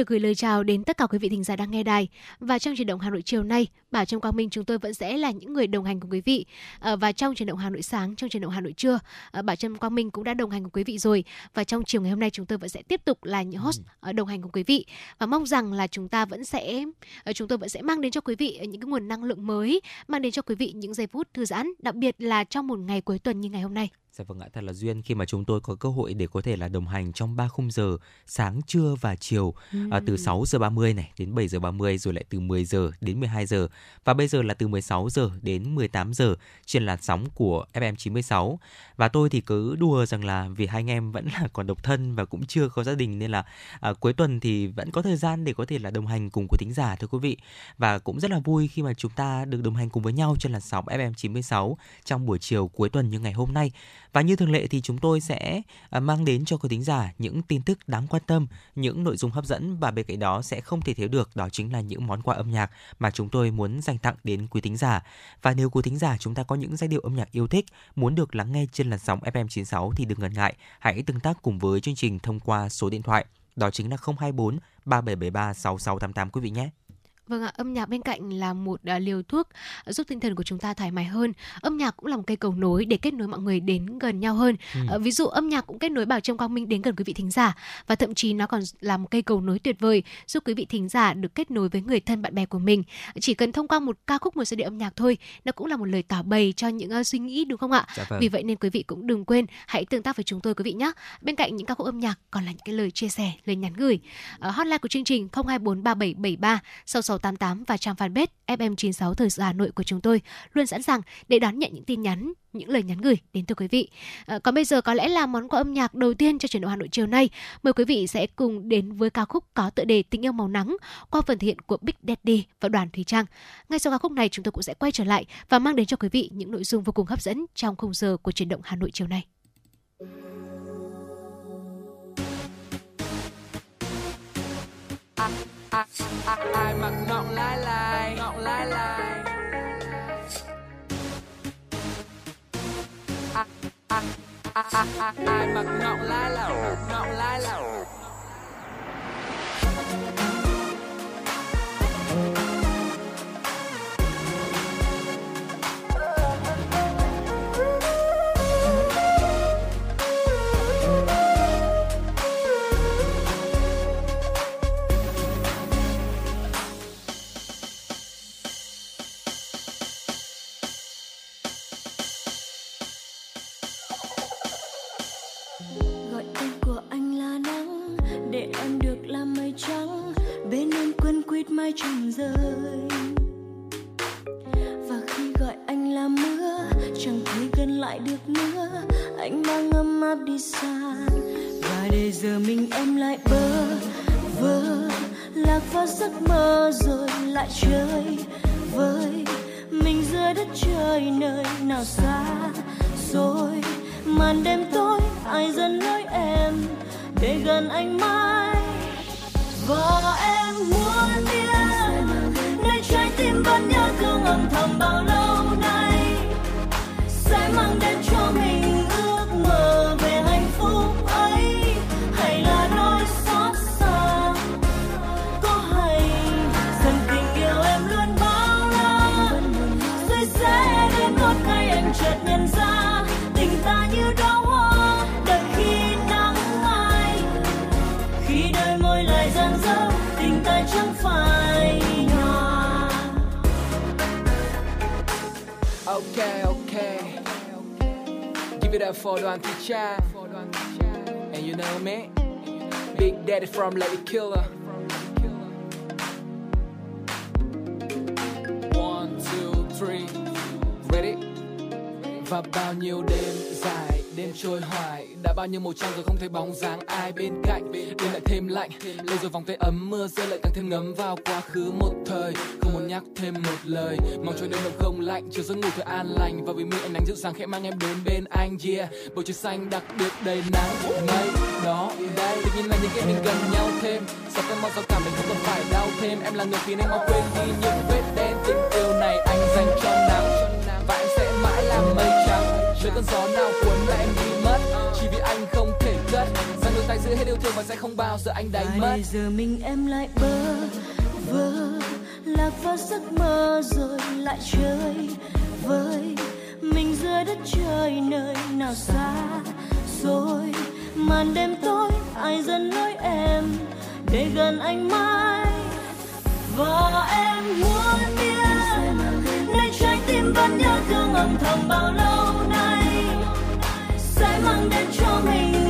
Được gửi lời chào đến tất cả quý vị thính giả đang nghe đài. Và trong truyền động Hà Nội chiều nay, Bảo Trâm Quang Minh chúng tôi vẫn sẽ là những người đồng hành cùng quý vị. À, và trong truyền động Hà Nội sáng, trong truyền động Hà Nội trưa, à, Bảo Trâm Quang Minh cũng đã đồng hành cùng quý vị rồi. Và trong chiều ngày hôm nay chúng tôi vẫn sẽ tiếp tục là những host ừ. đồng hành cùng quý vị. Và mong rằng là chúng ta vẫn sẽ chúng tôi vẫn sẽ mang đến cho quý vị những cái nguồn năng lượng mới, mang đến cho quý vị những giây phút thư giãn, đặc biệt là trong một ngày cuối tuần như ngày hôm nay. Dạ vâng ạ, thật là duyên khi mà chúng tôi có cơ hội để có thể là đồng hành trong 3 khung giờ sáng, trưa và chiều ừ. à, từ 6 giờ 30 này đến 7 giờ 30 rồi lại từ 10 giờ đến 12 giờ và bây giờ là từ 16 giờ đến 18 giờ trên làn sóng của FM 96. Và tôi thì cứ đùa rằng là vì hai anh em vẫn là còn độc thân và cũng chưa có gia đình nên là à, cuối tuần thì vẫn có thời gian để có thể là đồng hành cùng quý thính giả thưa quý vị. Và cũng rất là vui khi mà chúng ta được đồng hành cùng với nhau trên làn sóng FM 96 trong buổi chiều cuối tuần như ngày hôm nay. Và như thường lệ thì chúng tôi sẽ à, mang đến cho quý thính giả những tin tức đáng quan tâm, những nội dung hấp dẫn và bên cạnh đó sẽ không thể thiếu được đó chính là những món quà âm nhạc mà chúng tôi muốn dành tặng đến quý thính giả. Và nếu quý thính giả chúng ta có những giai điệu âm nhạc yêu thích muốn được lắng nghe trên làn sóng FM96 thì đừng ngần ngại, hãy tương tác cùng với chương trình thông qua số điện thoại đó chính là 024 3773 6688 quý vị nhé. Vâng ạ, âm nhạc bên cạnh là một uh, liều thuốc giúp tinh thần của chúng ta thoải mái hơn. Âm nhạc cũng là một cây cầu nối để kết nối mọi người đến gần nhau hơn. Ừ. Uh, ví dụ âm nhạc cũng kết nối Bảo Trâm Quang Minh đến gần quý vị thính giả và thậm chí nó còn là một cây cầu nối tuyệt vời giúp quý vị thính giả được kết nối với người thân bạn bè của mình. Chỉ cần thông qua một ca khúc một giai điệu âm nhạc thôi, nó cũng là một lời tỏ bày cho những uh, suy nghĩ đúng không ạ? Dạ vâng. Vì vậy nên quý vị cũng đừng quên hãy tương tác với chúng tôi quý vị nhé. Bên cạnh những ca khúc âm nhạc còn là những cái lời chia sẻ, lời nhắn gửi. Uh, hotline của chương trình 0243773 6688 và trang fanpage FM96 Thời sự Hà Nội của chúng tôi luôn sẵn sàng để đón nhận những tin nhắn, những lời nhắn gửi đến từ quý vị. À, còn bây giờ có lẽ là món quà âm nhạc đầu tiên cho chuyển động Hà Nội chiều nay. Mời quý vị sẽ cùng đến với ca khúc có tựa đề Tình yêu màu nắng qua phần thể hiện của Big Daddy và Đoàn Thùy Trang. Ngay sau ca khúc này chúng tôi cũng sẽ quay trở lại và mang đến cho quý vị những nội dung vô cùng hấp dẫn trong khung giờ của chuyển động Hà Nội chiều nay. Ai, ai, mặc ngọn lai lai ngọn lai lai ai, ai, ai, mặc ngọn lai lai ngọn lai lai mây trăng rơi và khi gọi anh là mưa, chẳng thấy gần lại được nữa. Anh mang ấm áp đi xa và để giờ mình em lại bơ vơ. Lạc vào giấc mơ rồi lại chơi với mình giữa đất trời nơi nào xa rồi màn đêm tối, ai dần lối em để gần anh mãi? Và em muốn nhớ thương âm thầm up for Duan Chan. And you know me? Big Daddy from Lady Killer. One, two, three. Ready? Và bao nhiêu đêm dài đêm trôi hoài, đã bao nhiêu màu trăng rồi không thấy bóng dáng ai bên cạnh. Đêm lại thêm lạnh, lên rồi vòng tay ấm mưa, rơi lại càng thêm ngấm vào quá khứ một thời. Không muốn nhắc thêm một lời, mong cho đêm đông không lạnh chiều giấc ngủ thật an lành. Và vì mi ánh nắng dịu dàng khẽ mang em đến bên anh, yeah. Bầu trời xanh đặc biệt đầy nắng, mây đó đây tự nhiên là những cái mình gần nhau thêm sao cái mong sao cảm mình không cần phải đau thêm. Em là người khiến anh mau quên đi những vết đen, tình yêu này anh dành cho nắng trời cơn gió nào cuốn lại em đi mất. Chỉ vì anh không thể cất. Rằng đôi tay giữ hết yêu thương và sẽ không bao giờ anh đánh mất. bây giờ mình em lại bơ vơ lạc vào giấc mơ rồi lại chơi với mình dưới đất trời nơi nào xa rồi màn đêm tối ai dần lối em để gần anh mãi? Và em muốn biết nơi trái tim vẫn nhớ thương âm thầm bao lâu nay sẽ mang đến cho mình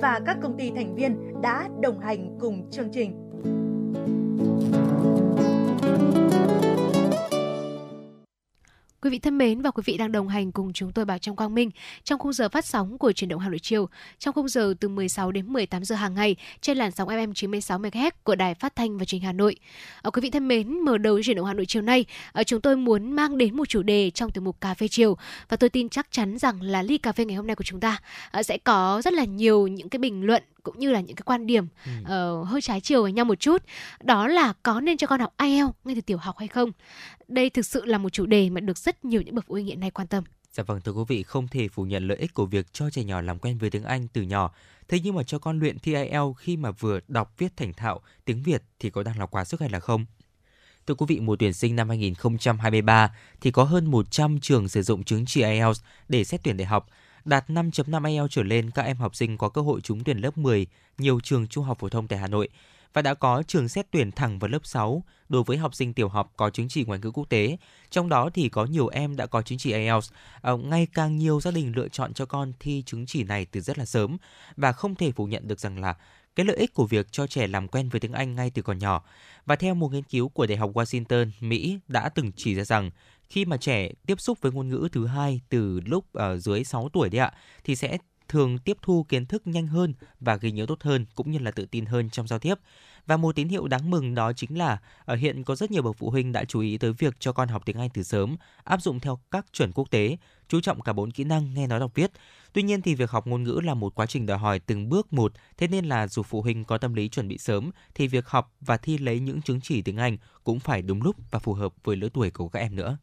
và các công ty thành viên đã đồng hành cùng chương trình. Quý vị thân mến và quý vị đang đồng hành cùng chúng tôi Bảo Trong Quang Minh trong khung giờ phát sóng của truyền động Hà Nội chiều trong khung giờ từ 16 đến 18 giờ hàng ngày trên làn sóng FM 96 MHz của Đài Phát thanh và Truyền hình Hà Nội. À, quý vị thân mến, mở đầu truyền động Hà Nội chiều nay, à, chúng tôi muốn mang đến một chủ đề trong tiểu mục cà phê chiều và tôi tin chắc chắn rằng là ly cà phê ngày hôm nay của chúng ta à, sẽ có rất là nhiều những cái bình luận cũng như là những cái quan điểm ờ, hơi trái chiều với nhau một chút. Đó là có nên cho con học IELTS ngay từ tiểu học hay không? Đây thực sự là một chủ đề mà được rất nhiều những bậc phụ huynh hiện nay quan tâm. Dạ vâng thưa quý vị, không thể phủ nhận lợi ích của việc cho trẻ nhỏ làm quen với tiếng Anh từ nhỏ. Thế nhưng mà cho con luyện thi IELTS khi mà vừa đọc viết thành thạo tiếng Việt thì có đang là quá sức hay là không? Thưa quý vị, mùa tuyển sinh năm 2023 thì có hơn 100 trường sử dụng chứng chỉ IELTS để xét tuyển đại học. Đạt 5.5 IELTS trở lên, các em học sinh có cơ hội trúng tuyển lớp 10 nhiều trường trung học phổ thông tại Hà Nội. và đã có trường xét tuyển thẳng vào lớp 6 đối với học sinh tiểu học có chứng chỉ ngoại ngữ quốc tế. Trong đó thì có nhiều em đã có chứng chỉ IELTS. À, ngày càng nhiều gia đình lựa chọn cho con thi chứng chỉ này từ rất là sớm và không thể phủ nhận được rằng là cái lợi ích của việc cho trẻ làm quen với tiếng Anh ngay từ còn nhỏ. Và theo một nghiên cứu của Đại học Washington, Mỹ đã từng chỉ ra rằng khi mà trẻ tiếp xúc với ngôn ngữ thứ hai từ lúc ở dưới 6 tuổi đấy ạ thì sẽ thường tiếp thu kiến thức nhanh hơn và ghi nhớ tốt hơn cũng như là tự tin hơn trong giao tiếp. Và một tín hiệu đáng mừng đó chính là ở hiện có rất nhiều bậc phụ huynh đã chú ý tới việc cho con học tiếng Anh từ sớm, áp dụng theo các chuẩn quốc tế, chú trọng cả bốn kỹ năng nghe nói đọc viết. Tuy nhiên thì việc học ngôn ngữ là một quá trình đòi hỏi từng bước một, thế nên là dù phụ huynh có tâm lý chuẩn bị sớm thì việc học và thi lấy những chứng chỉ tiếng Anh cũng phải đúng lúc và phù hợp với lứa tuổi của các em nữa.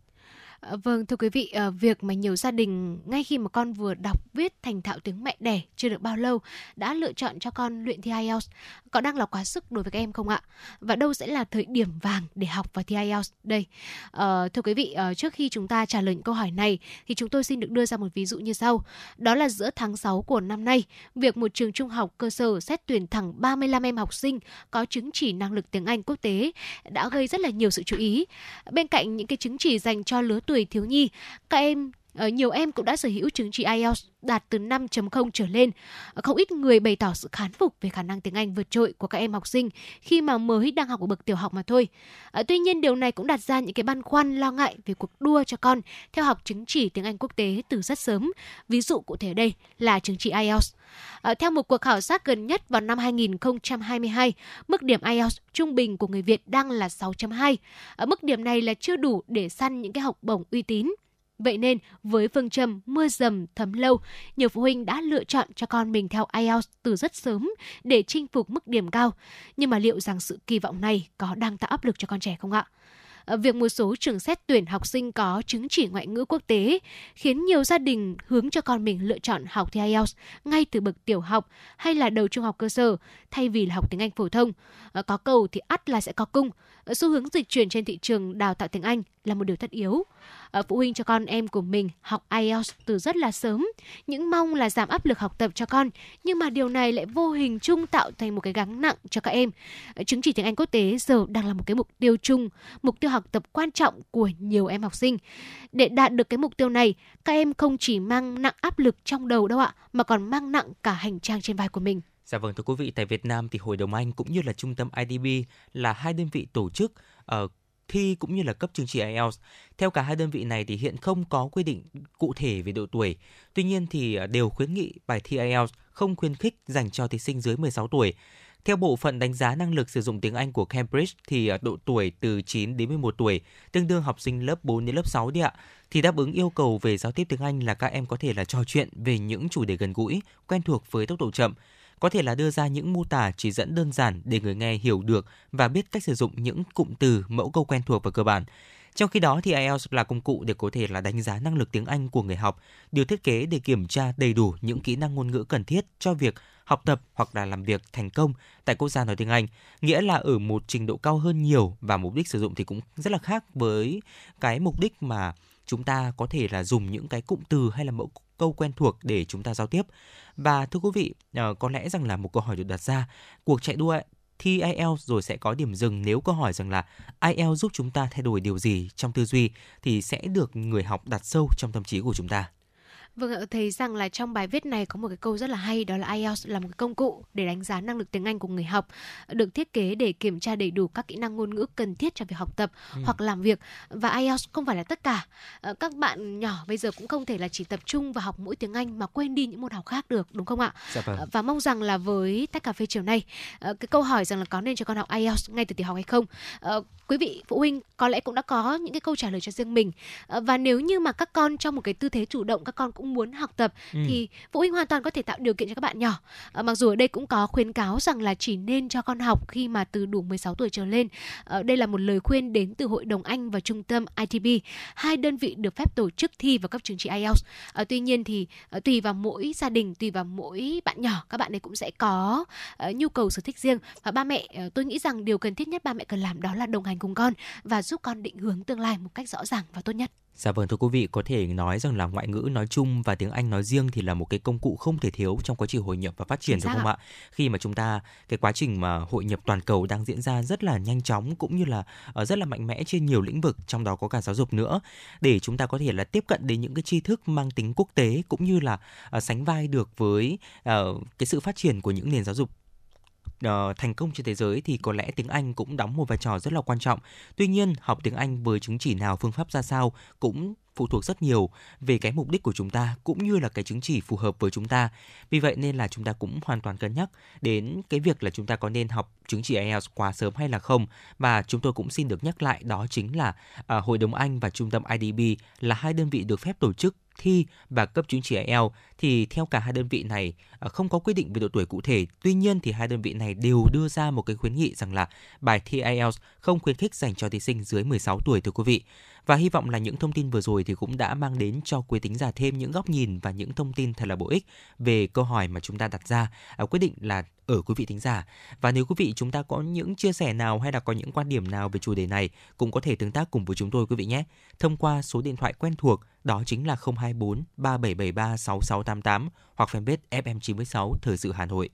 Ờ, vâng, thưa quý vị, ờ, việc mà nhiều gia đình ngay khi mà con vừa đọc viết thành thạo tiếng mẹ đẻ chưa được bao lâu đã lựa chọn cho con luyện thi IELTS có đang là quá sức đối với các em không ạ? Và đâu sẽ là thời điểm vàng để học và thi IELTS đây? À, thưa quý vị, trước khi chúng ta trả lời những câu hỏi này thì chúng tôi xin được đưa ra một ví dụ như sau. Đó là giữa tháng 6 của năm nay, việc một trường trung học cơ sở xét tuyển thẳng 35 em học sinh có chứng chỉ năng lực tiếng Anh quốc tế đã gây rất là nhiều sự chú ý. Bên cạnh những cái chứng chỉ dành cho lứa tuổi thiếu nhi, các em Ờ, nhiều em cũng đã sở hữu chứng chỉ IELTS đạt từ 5.0 trở lên. Ờ, không ít người bày tỏ sự khán phục về khả năng tiếng Anh vượt trội của các em học sinh khi mà mới đang học ở bậc tiểu học mà thôi. Ờ, tuy nhiên điều này cũng đặt ra những cái băn khoăn lo ngại về cuộc đua cho con theo học chứng chỉ tiếng Anh quốc tế từ rất sớm. Ví dụ cụ thể đây là chứng chỉ IELTS. Theo một cuộc khảo sát gần nhất vào năm 2022, mức điểm IELTS trung bình của người Việt đang là 6.2. Mức điểm này là chưa đủ để săn những cái học bổng uy tín Vậy nên, với phương châm mưa dầm thấm lâu, nhiều phụ huynh đã lựa chọn cho con mình theo IELTS từ rất sớm để chinh phục mức điểm cao. Nhưng mà liệu rằng sự kỳ vọng này có đang tạo áp lực cho con trẻ không ạ? Ờ, việc một số trường xét tuyển học sinh có chứng chỉ ngoại ngữ quốc tế khiến nhiều gia đình hướng cho con mình lựa chọn học thi IELTS ngay từ bậc tiểu học hay là đầu trung học cơ sở thay vì là học tiếng Anh phổ thông. Ờ, có cầu thì ắt là sẽ có cung. Ờ, xu hướng dịch chuyển trên thị trường đào tạo tiếng Anh là một điều tất yếu. Ờ, phụ huynh cho con em của mình học IELTS từ rất là sớm, những mong là giảm áp lực học tập cho con, nhưng mà điều này lại vô hình chung tạo thành một cái gánh nặng cho các em. Ờ, chứng chỉ tiếng Anh quốc tế giờ đang là một cái mục tiêu chung, mục tiêu học tập quan trọng của nhiều em học sinh. Để đạt được cái mục tiêu này, các em không chỉ mang nặng áp lực trong đầu đâu ạ, mà còn mang nặng cả hành trang trên vai của mình. Dạ vâng thưa quý vị, tại Việt Nam thì Hội đồng Anh cũng như là Trung tâm IDB là hai đơn vị tổ chức uh, thi cũng như là cấp chứng chỉ IELTS. Theo cả hai đơn vị này thì hiện không có quy định cụ thể về độ tuổi. Tuy nhiên thì à, đều khuyến nghị bài thi IELTS không khuyến khích dành cho thí sinh dưới 16 tuổi. Theo bộ phận đánh giá năng lực sử dụng tiếng Anh của Cambridge thì à, độ tuổi từ 9 đến 11 tuổi, tương đương học sinh lớp 4 đến lớp 6 đi ạ, thì đáp ứng yêu cầu về giao tiếp tiếng Anh là các em có thể là trò chuyện về những chủ đề gần gũi, quen thuộc với tốc độ chậm có thể là đưa ra những mô tả chỉ dẫn đơn giản để người nghe hiểu được và biết cách sử dụng những cụm từ, mẫu câu quen thuộc và cơ bản. Trong khi đó thì IELTS là công cụ để có thể là đánh giá năng lực tiếng Anh của người học, được thiết kế để kiểm tra đầy đủ những kỹ năng ngôn ngữ cần thiết cho việc học tập hoặc là làm việc thành công tại quốc gia nói tiếng Anh, nghĩa là ở một trình độ cao hơn nhiều và mục đích sử dụng thì cũng rất là khác với cái mục đích mà chúng ta có thể là dùng những cái cụm từ hay là mẫu câu quen thuộc để chúng ta giao tiếp. Và thưa quý vị, ờ, có lẽ rằng là một câu hỏi được đặt ra, cuộc chạy đua thi IELTS rồi sẽ có điểm dừng nếu câu hỏi rằng là IELTS giúp chúng ta thay đổi điều gì trong tư duy thì sẽ được người học đặt sâu trong tâm trí của chúng ta. Vâng ạ, thấy rằng là trong bài viết này có một cái câu rất là hay đó là IELTS là một cái công cụ để đánh giá năng lực tiếng Anh của người học, được thiết kế để kiểm tra đầy đủ các kỹ năng ngôn ngữ cần thiết cho việc học tập ừ. hoặc làm việc và IELTS không phải là tất cả. Ờ, các bạn nhỏ bây giờ cũng không thể là chỉ tập trung vào học mỗi tiếng Anh mà quên đi những môn học khác được, đúng không ạ? Dạ vâng. Ờ, và mong rằng là với tách cà phê chiều nay, ờ, cái câu hỏi rằng là có nên cho con học IELTS ngay từ tiểu học hay không, quý vị phụ huynh có lẽ cũng đã có những cái câu trả lời cho riêng mình và nếu như mà các con trong một cái tư thế chủ động các con cũng muốn học tập ừ. thì phụ huynh hoàn toàn có thể tạo điều kiện cho các bạn nhỏ. À, mặc dù ở đây cũng có khuyến cáo rằng là chỉ nên cho con học khi mà từ đủ 16 tuổi trở lên. À, đây là một lời khuyên đến từ Hội đồng Anh và Trung tâm ITB, hai đơn vị được phép tổ chức thi và cấp chứng chỉ IELTS. À, tuy nhiên thì à, tùy vào mỗi gia đình, tùy vào mỗi bạn nhỏ, các bạn ấy cũng sẽ có uh, nhu cầu sở thích riêng và ba mẹ uh, tôi nghĩ rằng điều cần thiết nhất ba mẹ cần làm đó là đồng hành cùng con và giúp con định hướng tương lai một cách rõ ràng và tốt nhất. Dạ vâng thưa quý vị, có thể nói rằng là ngoại ngữ nói chung và tiếng Anh nói riêng thì là một cái công cụ không thể thiếu trong quá trình hội nhập và phát triển đúng không ạ? Khi mà chúng ta cái quá trình mà hội nhập toàn cầu đang diễn ra rất là nhanh chóng cũng như là uh, rất là mạnh mẽ trên nhiều lĩnh vực trong đó có cả giáo dục nữa để chúng ta có thể là tiếp cận đến những cái tri thức mang tính quốc tế cũng như là uh, sánh vai được với uh, cái sự phát triển của những nền giáo dục uh, thành công trên thế giới thì có lẽ tiếng Anh cũng đóng một vai trò rất là quan trọng. Tuy nhiên, học tiếng Anh với chứng chỉ nào, phương pháp ra sao cũng phụ thuộc rất nhiều về cái mục đích của chúng ta cũng như là cái chứng chỉ phù hợp với chúng ta. Vì vậy nên là chúng ta cũng hoàn toàn cân nhắc đến cái việc là chúng ta có nên học chứng chỉ IELTS quá sớm hay là không. Và chúng tôi cũng xin được nhắc lại đó chính là uh, Hội đồng Anh và Trung tâm IDB là hai đơn vị được phép tổ chức thi và cấp chứng chỉ IELTS thì theo cả hai đơn vị này à, không có quy định về độ tuổi cụ thể. Tuy nhiên thì hai đơn vị này đều đưa ra một cái khuyến nghị rằng là bài thi IELTS không khuyến khích dành cho thí sinh dưới 16 tuổi thưa quý vị. Và hy vọng là những thông tin vừa rồi thì cũng đã mang đến cho quý tính giả thêm những góc nhìn và những thông tin thật là bổ ích về câu hỏi mà chúng ta đặt ra. À, quyết định là ở quý vị thính giả. Và nếu quý vị chúng ta có những chia sẻ nào hay là có những quan điểm nào về chủ đề này cũng có thể tương tác cùng với chúng tôi quý vị nhé. Thông qua số điện thoại quen thuộc đó chính là 024 3773 6688 hoặc fanpage FM96 Thời sự Hà Nội.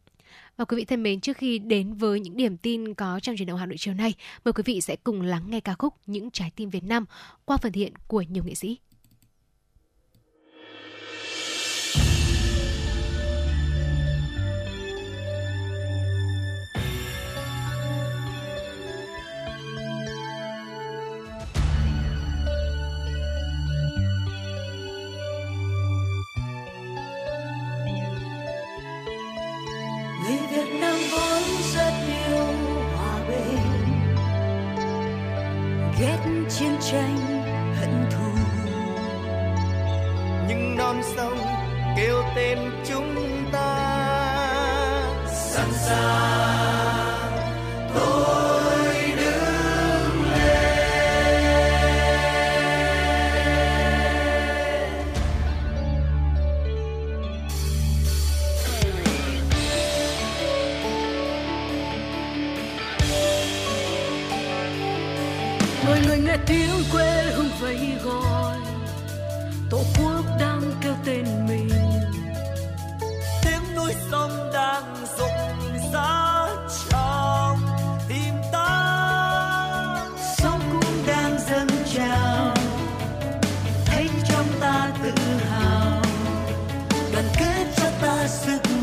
Và quý vị thân mến, trước khi đến với những điểm tin có trong truyền động Hà Nội chiều nay, mời quý vị sẽ cùng lắng nghe ca khúc Những trái tim Việt Nam qua phần thiện của nhiều nghệ sĩ. Tranh hận thù. Nhưng non sông kêu tên chúng ta. Sẵn sàng.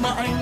Sức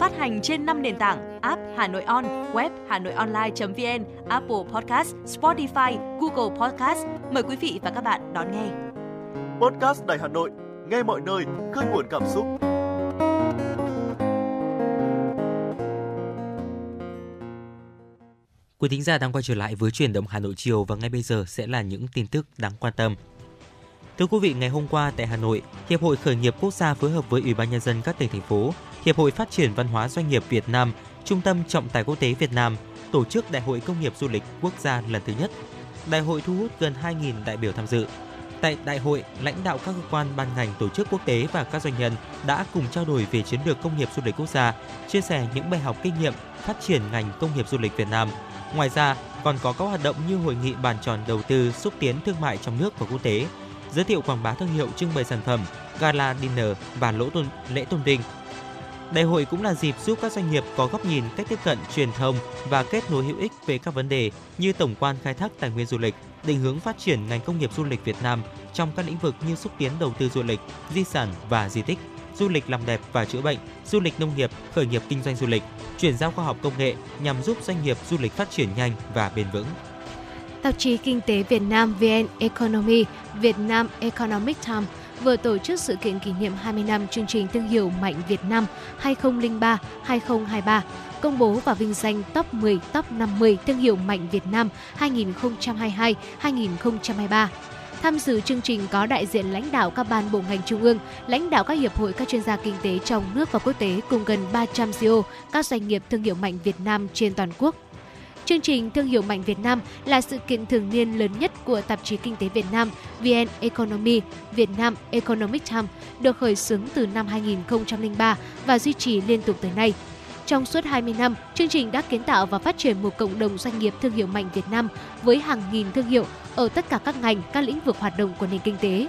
Phát hành trên 5 nền tảng app Hà Nội On, web Hà Nội Online.vn, Apple Podcast, Spotify, Google Podcast. Mời quý vị và các bạn đón nghe. Podcast Đài Hà Nội, nghe mọi nơi, khơi nguồn cảm xúc. Quý thính giả đang quay trở lại với chuyển động Hà Nội chiều và ngay bây giờ sẽ là những tin tức đáng quan tâm. Thưa quý vị, ngày hôm qua tại Hà Nội, Hiệp hội Khởi nghiệp Quốc gia phối hợp với Ủy ban nhân dân các tỉnh thành phố, Hiệp hội Phát triển Văn hóa Doanh nghiệp Việt Nam, Trung tâm Trọng tài Quốc tế Việt Nam tổ chức Đại hội Công nghiệp Du lịch Quốc gia lần thứ nhất. Đại hội thu hút gần 2.000 đại biểu tham dự. Tại đại hội, lãnh đạo các cơ quan ban ngành tổ chức quốc tế và các doanh nhân đã cùng trao đổi về chiến lược công nghiệp du lịch quốc gia, chia sẻ những bài học kinh nghiệm phát triển ngành công nghiệp du lịch Việt Nam. Ngoài ra, còn có các hoạt động như hội nghị bàn tròn đầu tư xúc tiến thương mại trong nước và quốc tế, giới thiệu quảng bá thương hiệu trưng bày sản phẩm, gala dinner và lỗ tôn, lễ tôn vinh. Đại hội cũng là dịp giúp các doanh nghiệp có góc nhìn, cách tiếp cận, truyền thông và kết nối hữu ích về các vấn đề như tổng quan khai thác tài nguyên du lịch, định hướng phát triển ngành công nghiệp du lịch Việt Nam trong các lĩnh vực như xúc tiến đầu tư du lịch, di sản và di tích, du lịch làm đẹp và chữa bệnh, du lịch nông nghiệp, khởi nghiệp kinh doanh du lịch, chuyển giao khoa học công nghệ nhằm giúp doanh nghiệp du lịch phát triển nhanh và bền vững. Tạp chí Kinh tế Việt Nam VN Economy, Việt Nam Economic Times vừa tổ chức sự kiện kỷ niệm 20 năm chương trình thương hiệu mạnh Việt Nam 2003-2023, công bố và vinh danh top 10, top 50 thương hiệu mạnh Việt Nam 2022-2023. Tham dự chương trình có đại diện lãnh đạo các ban bộ ngành trung ương, lãnh đạo các hiệp hội các chuyên gia kinh tế trong nước và quốc tế cùng gần 300 CEO, các doanh nghiệp thương hiệu mạnh Việt Nam trên toàn quốc. Chương trình Thương hiệu mạnh Việt Nam là sự kiện thường niên lớn nhất của tạp chí Kinh tế Việt Nam VN Economy Việt Nam Economic Times, được khởi xướng từ năm 2003 và duy trì liên tục tới nay. Trong suốt 20 năm, chương trình đã kiến tạo và phát triển một cộng đồng doanh nghiệp thương hiệu mạnh Việt Nam với hàng nghìn thương hiệu ở tất cả các ngành, các lĩnh vực hoạt động của nền kinh tế.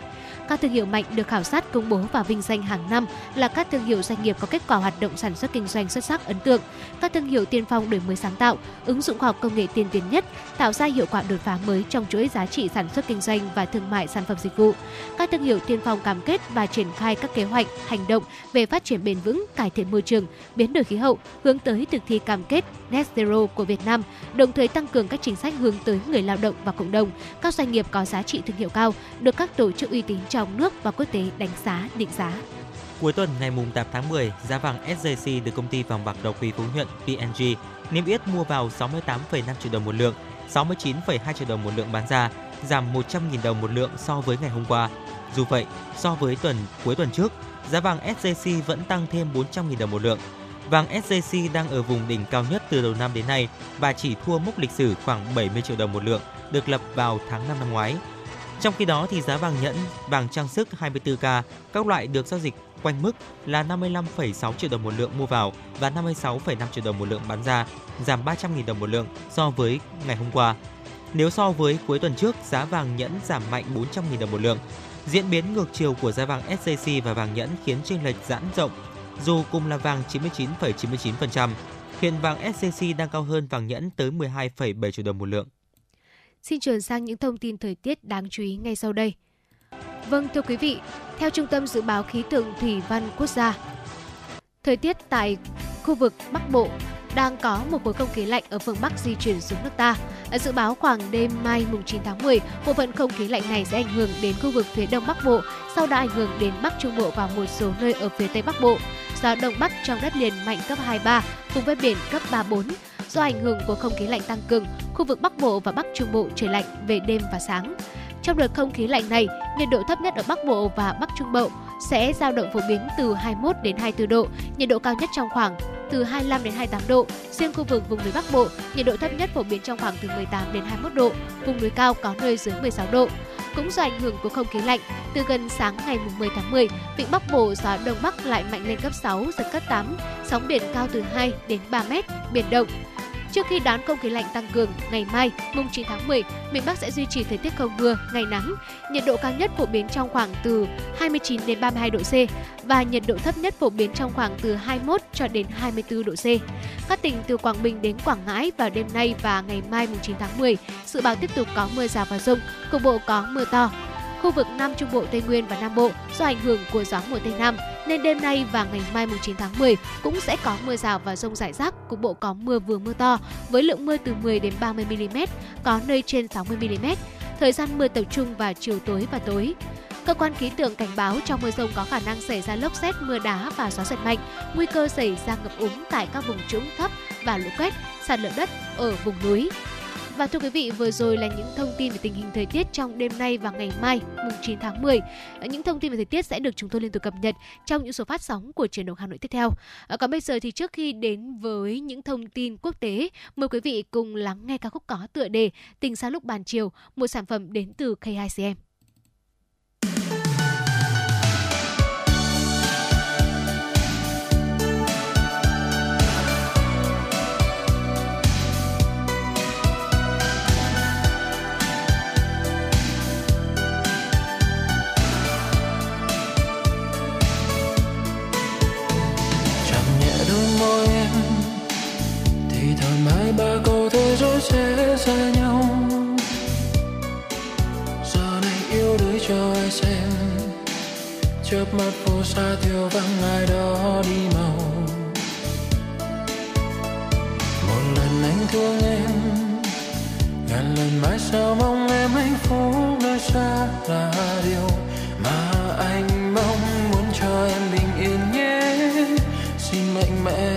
Các thương hiệu mạnh được khảo sát công bố và vinh danh hàng năm là các thương hiệu doanh nghiệp có kết quả hoạt động sản xuất kinh doanh xuất sắc ấn tượng, các thương hiệu tiên phong đổi mới sáng tạo, ứng dụng khoa học công nghệ tiên tiến nhất, tạo ra hiệu quả đột phá mới trong chuỗi giá trị sản xuất kinh doanh và thương mại sản phẩm dịch vụ. Các thương hiệu tiên phong cam kết và triển khai các kế hoạch, hành động về phát triển bền vững, cải thiện môi trường, biến đổi khí hậu, hướng tới thực thi cam kết Net Zero của Việt Nam, đồng thời tăng cường các chính sách hướng tới người lao động và cộng đồng. Các doanh nghiệp có giá trị thương hiệu cao được các tổ chức uy tín trong trong nước và quốc tế đánh giá, định giá. Cuối tuần ngày 8 tháng 10, giá vàng SJC được công ty vàng bạc đá quý Phú Nhuận PNG niêm yết mua vào 68,5 triệu đồng một lượng, 69,2 triệu đồng một lượng bán ra, giảm 100.000 đồng một lượng so với ngày hôm qua. Dù vậy, so với tuần cuối tuần trước, giá vàng SJC vẫn tăng thêm 400.000 đồng một lượng. Vàng SJC đang ở vùng đỉnh cao nhất từ đầu năm đến nay và chỉ thua mốc lịch sử khoảng 70 triệu đồng một lượng được lập vào tháng 5 năm ngoái. Trong khi đó thì giá vàng nhẫn, vàng trang sức 24K các loại được giao dịch quanh mức là 55,6 triệu đồng một lượng mua vào và 56,5 triệu đồng một lượng bán ra, giảm 300.000 đồng một lượng so với ngày hôm qua. Nếu so với cuối tuần trước, giá vàng nhẫn giảm mạnh 400.000 đồng một lượng. Diễn biến ngược chiều của giá vàng SJC và vàng nhẫn khiến chênh lệch giãn rộng, dù cùng là vàng 99,99%. Hiện vàng SJC đang cao hơn vàng nhẫn tới 12,7 triệu đồng một lượng. Xin chuyển sang những thông tin thời tiết đáng chú ý ngay sau đây. Vâng thưa quý vị, theo Trung tâm Dự báo Khí tượng Thủy văn Quốc gia, thời tiết tại khu vực Bắc Bộ đang có một khối không khí lạnh ở phương Bắc di chuyển xuống nước ta. Dự báo khoảng đêm mai mùng 9 tháng 10, bộ phận không khí lạnh này sẽ ảnh hưởng đến khu vực phía Đông Bắc Bộ, sau đó ảnh hưởng đến Bắc Trung Bộ và một số nơi ở phía Tây Bắc Bộ. Gió Đông Bắc trong đất liền mạnh cấp 2-3, cùng với biển cấp 3-4 do ảnh hưởng của không khí lạnh tăng cường, khu vực Bắc Bộ và Bắc Trung Bộ trời lạnh về đêm và sáng. Trong đợt không khí lạnh này, nhiệt độ thấp nhất ở Bắc Bộ và Bắc Trung Bộ sẽ dao động phổ biến từ 21 đến 24 độ, nhiệt độ cao nhất trong khoảng từ 25 đến 28 độ. Riêng khu vực vùng núi Bắc Bộ, nhiệt độ thấp nhất phổ biến trong khoảng từ 18 đến 21 độ, vùng núi cao có nơi dưới 16 độ. Cũng do ảnh hưởng của không khí lạnh, từ gần sáng ngày 10 tháng 10, vịnh Bắc Bộ gió đông bắc lại mạnh lên cấp 6, giật cấp 8, sóng biển cao từ 2 đến 3 mét, biển động. Trước khi đón không khí lạnh tăng cường, ngày mai, mùng 9 tháng 10, miền Bắc sẽ duy trì thời tiết không mưa, ngày nắng. Nhiệt độ cao nhất phổ biến trong khoảng từ 29 đến 32 độ C và nhiệt độ thấp nhất phổ biến trong khoảng từ 21 cho đến 24 độ C. Các tỉnh từ Quảng Bình đến Quảng Ngãi vào đêm nay và ngày mai mùng 9 tháng 10, dự báo tiếp tục có mưa rào và rông, cục bộ có mưa to. Khu vực Nam Trung Bộ, Tây Nguyên và Nam Bộ do ảnh hưởng của gió mùa Tây Nam nên đêm nay và ngày mai mùng 9 tháng 10 cũng sẽ có mưa rào và rông rải rác, cục bộ có mưa vừa mưa to với lượng mưa từ 10 đến 30 mm, có nơi trên 60 mm. Thời gian mưa tập trung vào chiều tối và tối. Cơ quan khí tượng cảnh báo trong mưa rông có khả năng xảy ra lốc xét, mưa đá và gió giật mạnh, nguy cơ xảy ra ngập úng tại các vùng trũng thấp và lũ quét, sạt lở đất ở vùng núi. Và thưa quý vị, vừa rồi là những thông tin về tình hình thời tiết trong đêm nay và ngày mai, mùng 9 tháng 10. Những thông tin về thời tiết sẽ được chúng tôi liên tục cập nhật trong những số phát sóng của truyền động Hà Nội tiếp theo. À, còn bây giờ thì trước khi đến với những thông tin quốc tế, mời quý vị cùng lắng nghe ca khúc có tựa đề Tình xa lúc bàn chiều, một sản phẩm đến từ K2CM. Cho ai xem chớp mắt phố xa thiếu vắng, ai đó đi màu một lần anh thương em, ngàn lần mãi sao mong em hạnh phúc nơi xa là điều mà anh mong muốn cho em bình yên nhé. Xin mạnh mẽ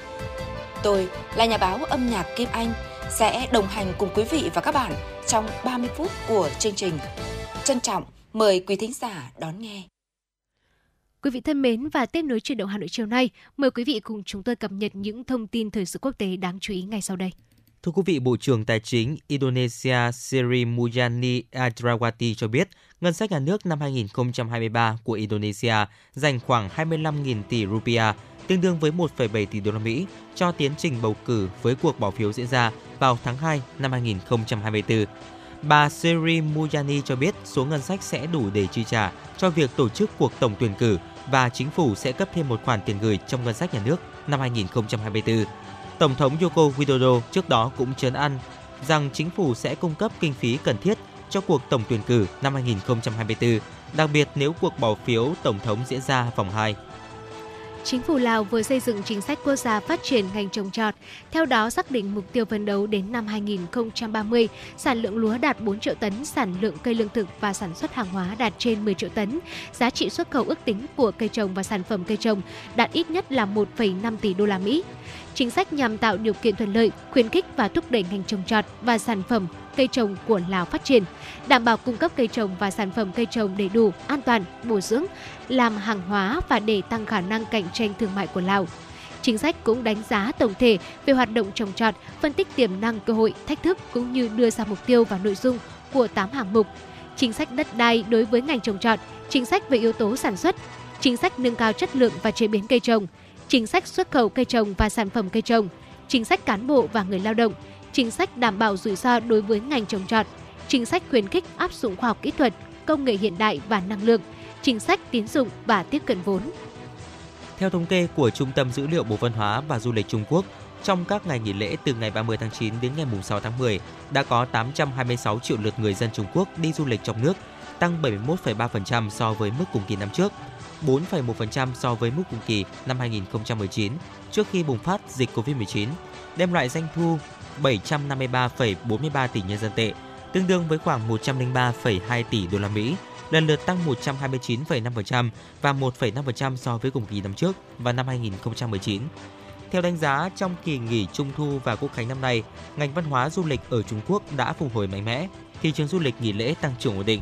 Tôi là nhà báo âm nhạc Kim Anh sẽ đồng hành cùng quý vị và các bạn trong 30 phút của chương trình. Trân trọng mời quý thính giả đón nghe. Quý vị thân mến và tiếp nối chuyển động Hà Nội chiều nay, mời quý vị cùng chúng tôi cập nhật những thông tin thời sự quốc tế đáng chú ý ngay sau đây. Thưa quý vị, Bộ trưởng Tài chính Indonesia Sri Mulyani Indrawati cho biết, ngân sách nhà nước năm 2023 của Indonesia dành khoảng 25.000 tỷ rupiah, tương đương với 1,7 tỷ đô la Mỹ cho tiến trình bầu cử với cuộc bỏ phiếu diễn ra vào tháng 2 năm 2024. Bà Siri Mujani cho biết số ngân sách sẽ đủ để chi trả cho việc tổ chức cuộc tổng tuyển cử và chính phủ sẽ cấp thêm một khoản tiền gửi trong ngân sách nhà nước năm 2024. Tổng thống Yoko Widodo trước đó cũng chấn an rằng chính phủ sẽ cung cấp kinh phí cần thiết cho cuộc tổng tuyển cử năm 2024, đặc biệt nếu cuộc bỏ phiếu tổng thống diễn ra vòng 2. Chính phủ Lào vừa xây dựng chính sách quốc gia phát triển ngành trồng trọt, theo đó xác định mục tiêu phấn đấu đến năm 2030, sản lượng lúa đạt 4 triệu tấn, sản lượng cây lương thực và sản xuất hàng hóa đạt trên 10 triệu tấn, giá trị xuất khẩu ước tính của cây trồng và sản phẩm cây trồng đạt ít nhất là 1,5 tỷ đô la Mỹ. Chính sách nhằm tạo điều kiện thuận lợi, khuyến khích và thúc đẩy ngành trồng trọt và sản phẩm cây trồng của Lào phát triển, đảm bảo cung cấp cây trồng và sản phẩm cây trồng đầy đủ, an toàn, bổ dưỡng, làm hàng hóa và để tăng khả năng cạnh tranh thương mại của Lào. Chính sách cũng đánh giá tổng thể về hoạt động trồng trọt, phân tích tiềm năng cơ hội, thách thức cũng như đưa ra mục tiêu và nội dung của 8 hạng mục. Chính sách đất đai đối với ngành trồng trọt, chính sách về yếu tố sản xuất, chính sách nâng cao chất lượng và chế biến cây trồng, chính sách xuất khẩu cây trồng và sản phẩm cây trồng, chính sách cán bộ và người lao động, chính sách đảm bảo rủi ro đối với ngành trồng trọt, chính sách khuyến khích áp dụng khoa học kỹ thuật, công nghệ hiện đại và năng lượng, chính sách tín dụng và tiếp cận vốn. Theo thống kê của Trung tâm Dữ liệu Bộ Văn hóa và Du lịch Trung Quốc, trong các ngày nghỉ lễ từ ngày 30 tháng 9 đến ngày 6 tháng 10, đã có 826 triệu lượt người dân Trung Quốc đi du lịch trong nước, tăng 71,3% so với mức cùng kỳ năm trước, 4,1% so với mức cùng kỳ năm 2019 trước khi bùng phát dịch Covid-19, đem lại doanh thu 753,43 tỷ nhân dân tệ, tương đương với khoảng 103,2 tỷ đô la Mỹ, lần lượt tăng 129,5% và 1,5% so với cùng kỳ năm trước và năm 2019. Theo đánh giá, trong kỳ nghỉ Trung thu và Quốc khánh năm nay, ngành văn hóa du lịch ở Trung Quốc đã phục hồi mạnh mẽ, thị trường du lịch nghỉ lễ tăng trưởng ổn định.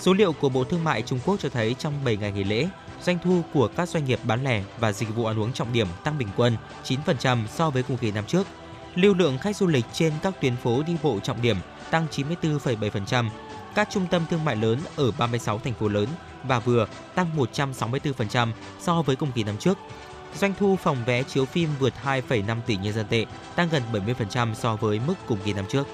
Số liệu của Bộ Thương mại Trung Quốc cho thấy trong 7 ngày nghỉ lễ, doanh thu của các doanh nghiệp bán lẻ và dịch vụ ăn uống trọng điểm tăng bình quân 9% so với cùng kỳ năm trước. Lưu lượng khách du lịch trên các tuyến phố đi bộ trọng điểm tăng 94,7%, các trung tâm thương mại lớn ở 36 thành phố lớn và vừa tăng 164% so với cùng kỳ năm trước. Doanh thu phòng vé chiếu phim vượt 2,5 tỷ nhân dân tệ, tăng gần 70% so với mức cùng kỳ năm trước.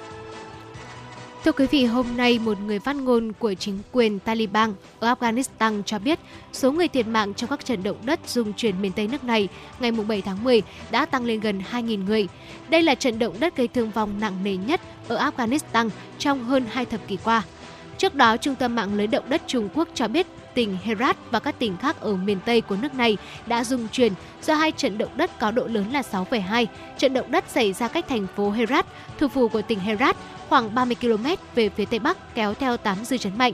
Thưa quý vị, hôm nay một người phát ngôn của chính quyền Taliban ở Afghanistan cho biết số người thiệt mạng trong các trận động đất rung chuyển miền Tây nước này ngày 7 tháng 10 đã tăng lên gần 2.000 người. Đây là trận động đất gây thương vong nặng nề nhất ở Afghanistan trong hơn hai thập kỷ qua. Trước đó, Trung tâm mạng lưới động đất Trung Quốc cho biết tỉnh Herat và các tỉnh khác ở miền Tây của nước này đã rung chuyển do hai trận động đất có độ lớn là 6,2. Trận động đất xảy ra cách thành phố Herat, thủ phủ của tỉnh Herat, khoảng 30 km về phía tây bắc kéo theo 8 dư chấn mạnh.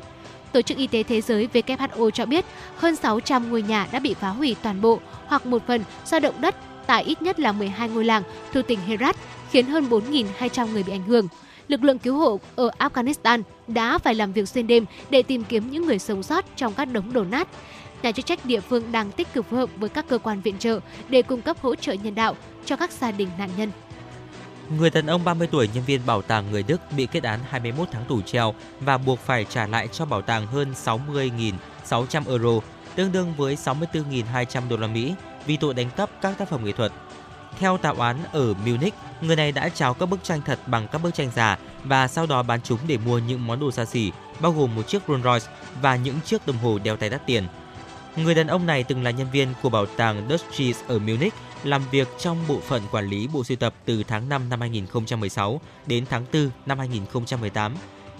Tổ chức Y tế Thế giới WHO cho biết hơn 600 ngôi nhà đã bị phá hủy toàn bộ hoặc một phần do động đất tại ít nhất là 12 ngôi làng thuộc tỉnh Herat, khiến hơn 4.200 người bị ảnh hưởng. Lực lượng cứu hộ ở Afghanistan đã phải làm việc xuyên đêm để tìm kiếm những người sống sót trong các đống đổ nát. Nhà chức trách địa phương đang tích cực phối hợp với các cơ quan viện trợ để cung cấp hỗ trợ nhân đạo cho các gia đình nạn nhân. Người đàn ông 30 tuổi nhân viên bảo tàng người Đức bị kết án 21 tháng tù treo và buộc phải trả lại cho bảo tàng hơn 60.600 euro, tương đương với 64.200 đô la Mỹ vì tội đánh cắp các tác phẩm nghệ thuật. Theo tạo án ở Munich, người này đã tráo các bức tranh thật bằng các bức tranh giả và sau đó bán chúng để mua những món đồ xa xỉ, bao gồm một chiếc Rolls Royce và những chiếc đồng hồ đeo tay đắt tiền. Người đàn ông này từng là nhân viên của bảo tàng Deutsches ở Munich, làm việc trong bộ phận quản lý bộ sưu tập từ tháng 5 năm 2016 đến tháng 4 năm 2018.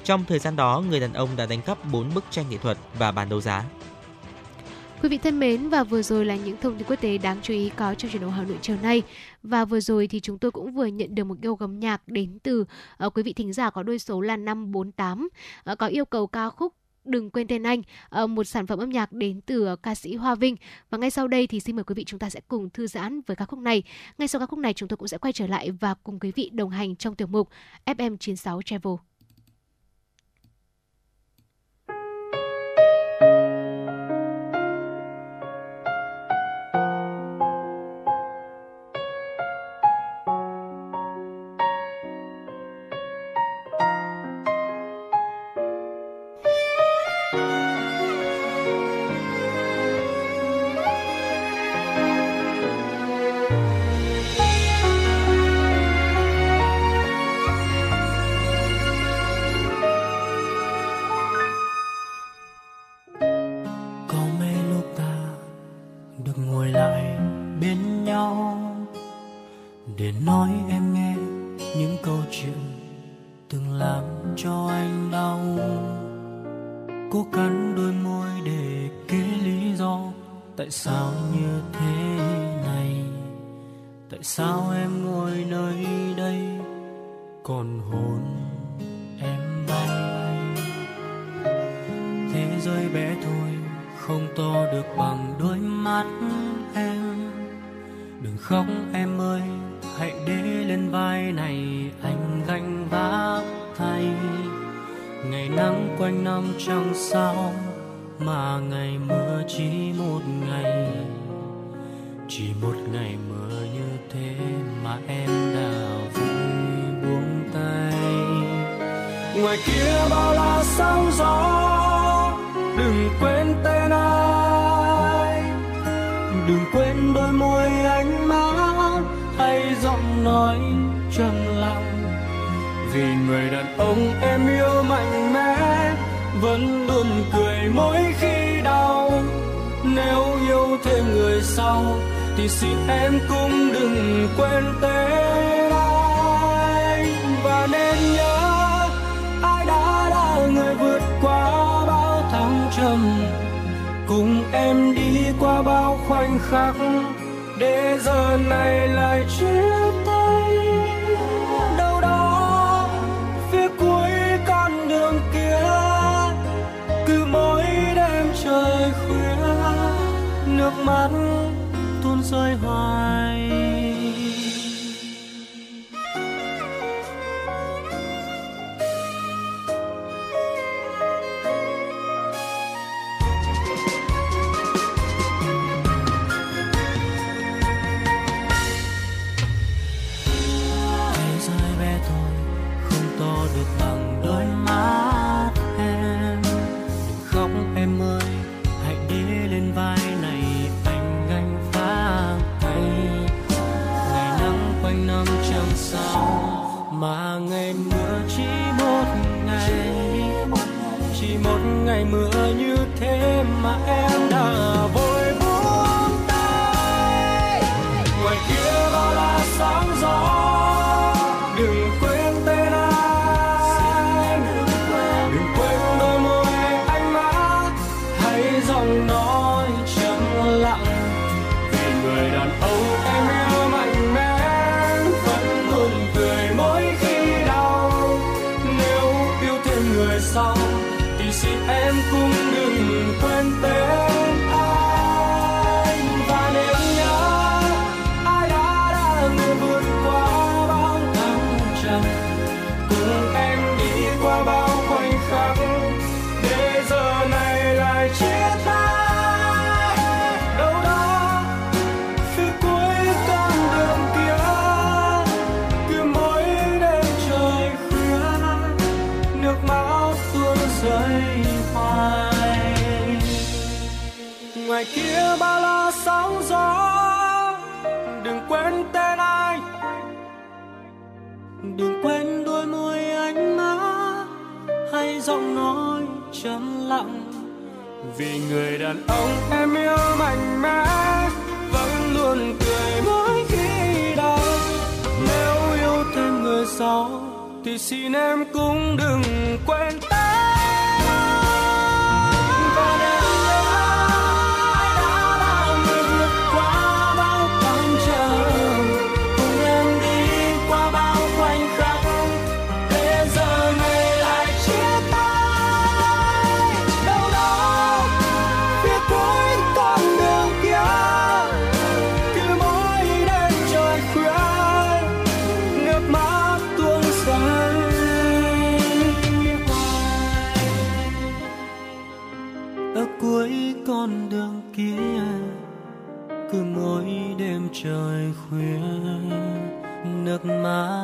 Trong thời gian đó, người đàn ông đã đánh cắp 4 bức tranh nghệ thuật và bán đấu giá. Quý vị thân mến và vừa rồi là những thông tin quốc tế đáng chú ý có trong chuyển động Hà Nội chiều nay. Và vừa rồi thì chúng tôi cũng vừa nhận được một yêu cầu nhạc đến từ uh, quý vị thính giả có đôi số là 548 uh, ờ, có yêu cầu ca khúc Đừng quên tên anh, uh, một sản phẩm âm nhạc đến từ uh, ca sĩ Hoa Vinh. Và ngay sau đây thì xin mời quý vị chúng ta sẽ cùng thư giãn với ca khúc này. Ngay sau ca khúc này chúng tôi cũng sẽ quay trở lại và cùng quý vị đồng hành trong tiểu mục FM96 Travel. sau thì xin em cũng đừng quên tên anh. Và nên nhớ, ai đã là người vượt qua bao thăng trầm, cùng em đi qua bao khoảnh khắc. Để giờ này lại chia mưa người đàn ông. Em yêu mạnh mẽ, vẫn luôn cười mỗi khi đau. Nếu yêu thêm người sau, thì xin em cũng đừng quên. Nước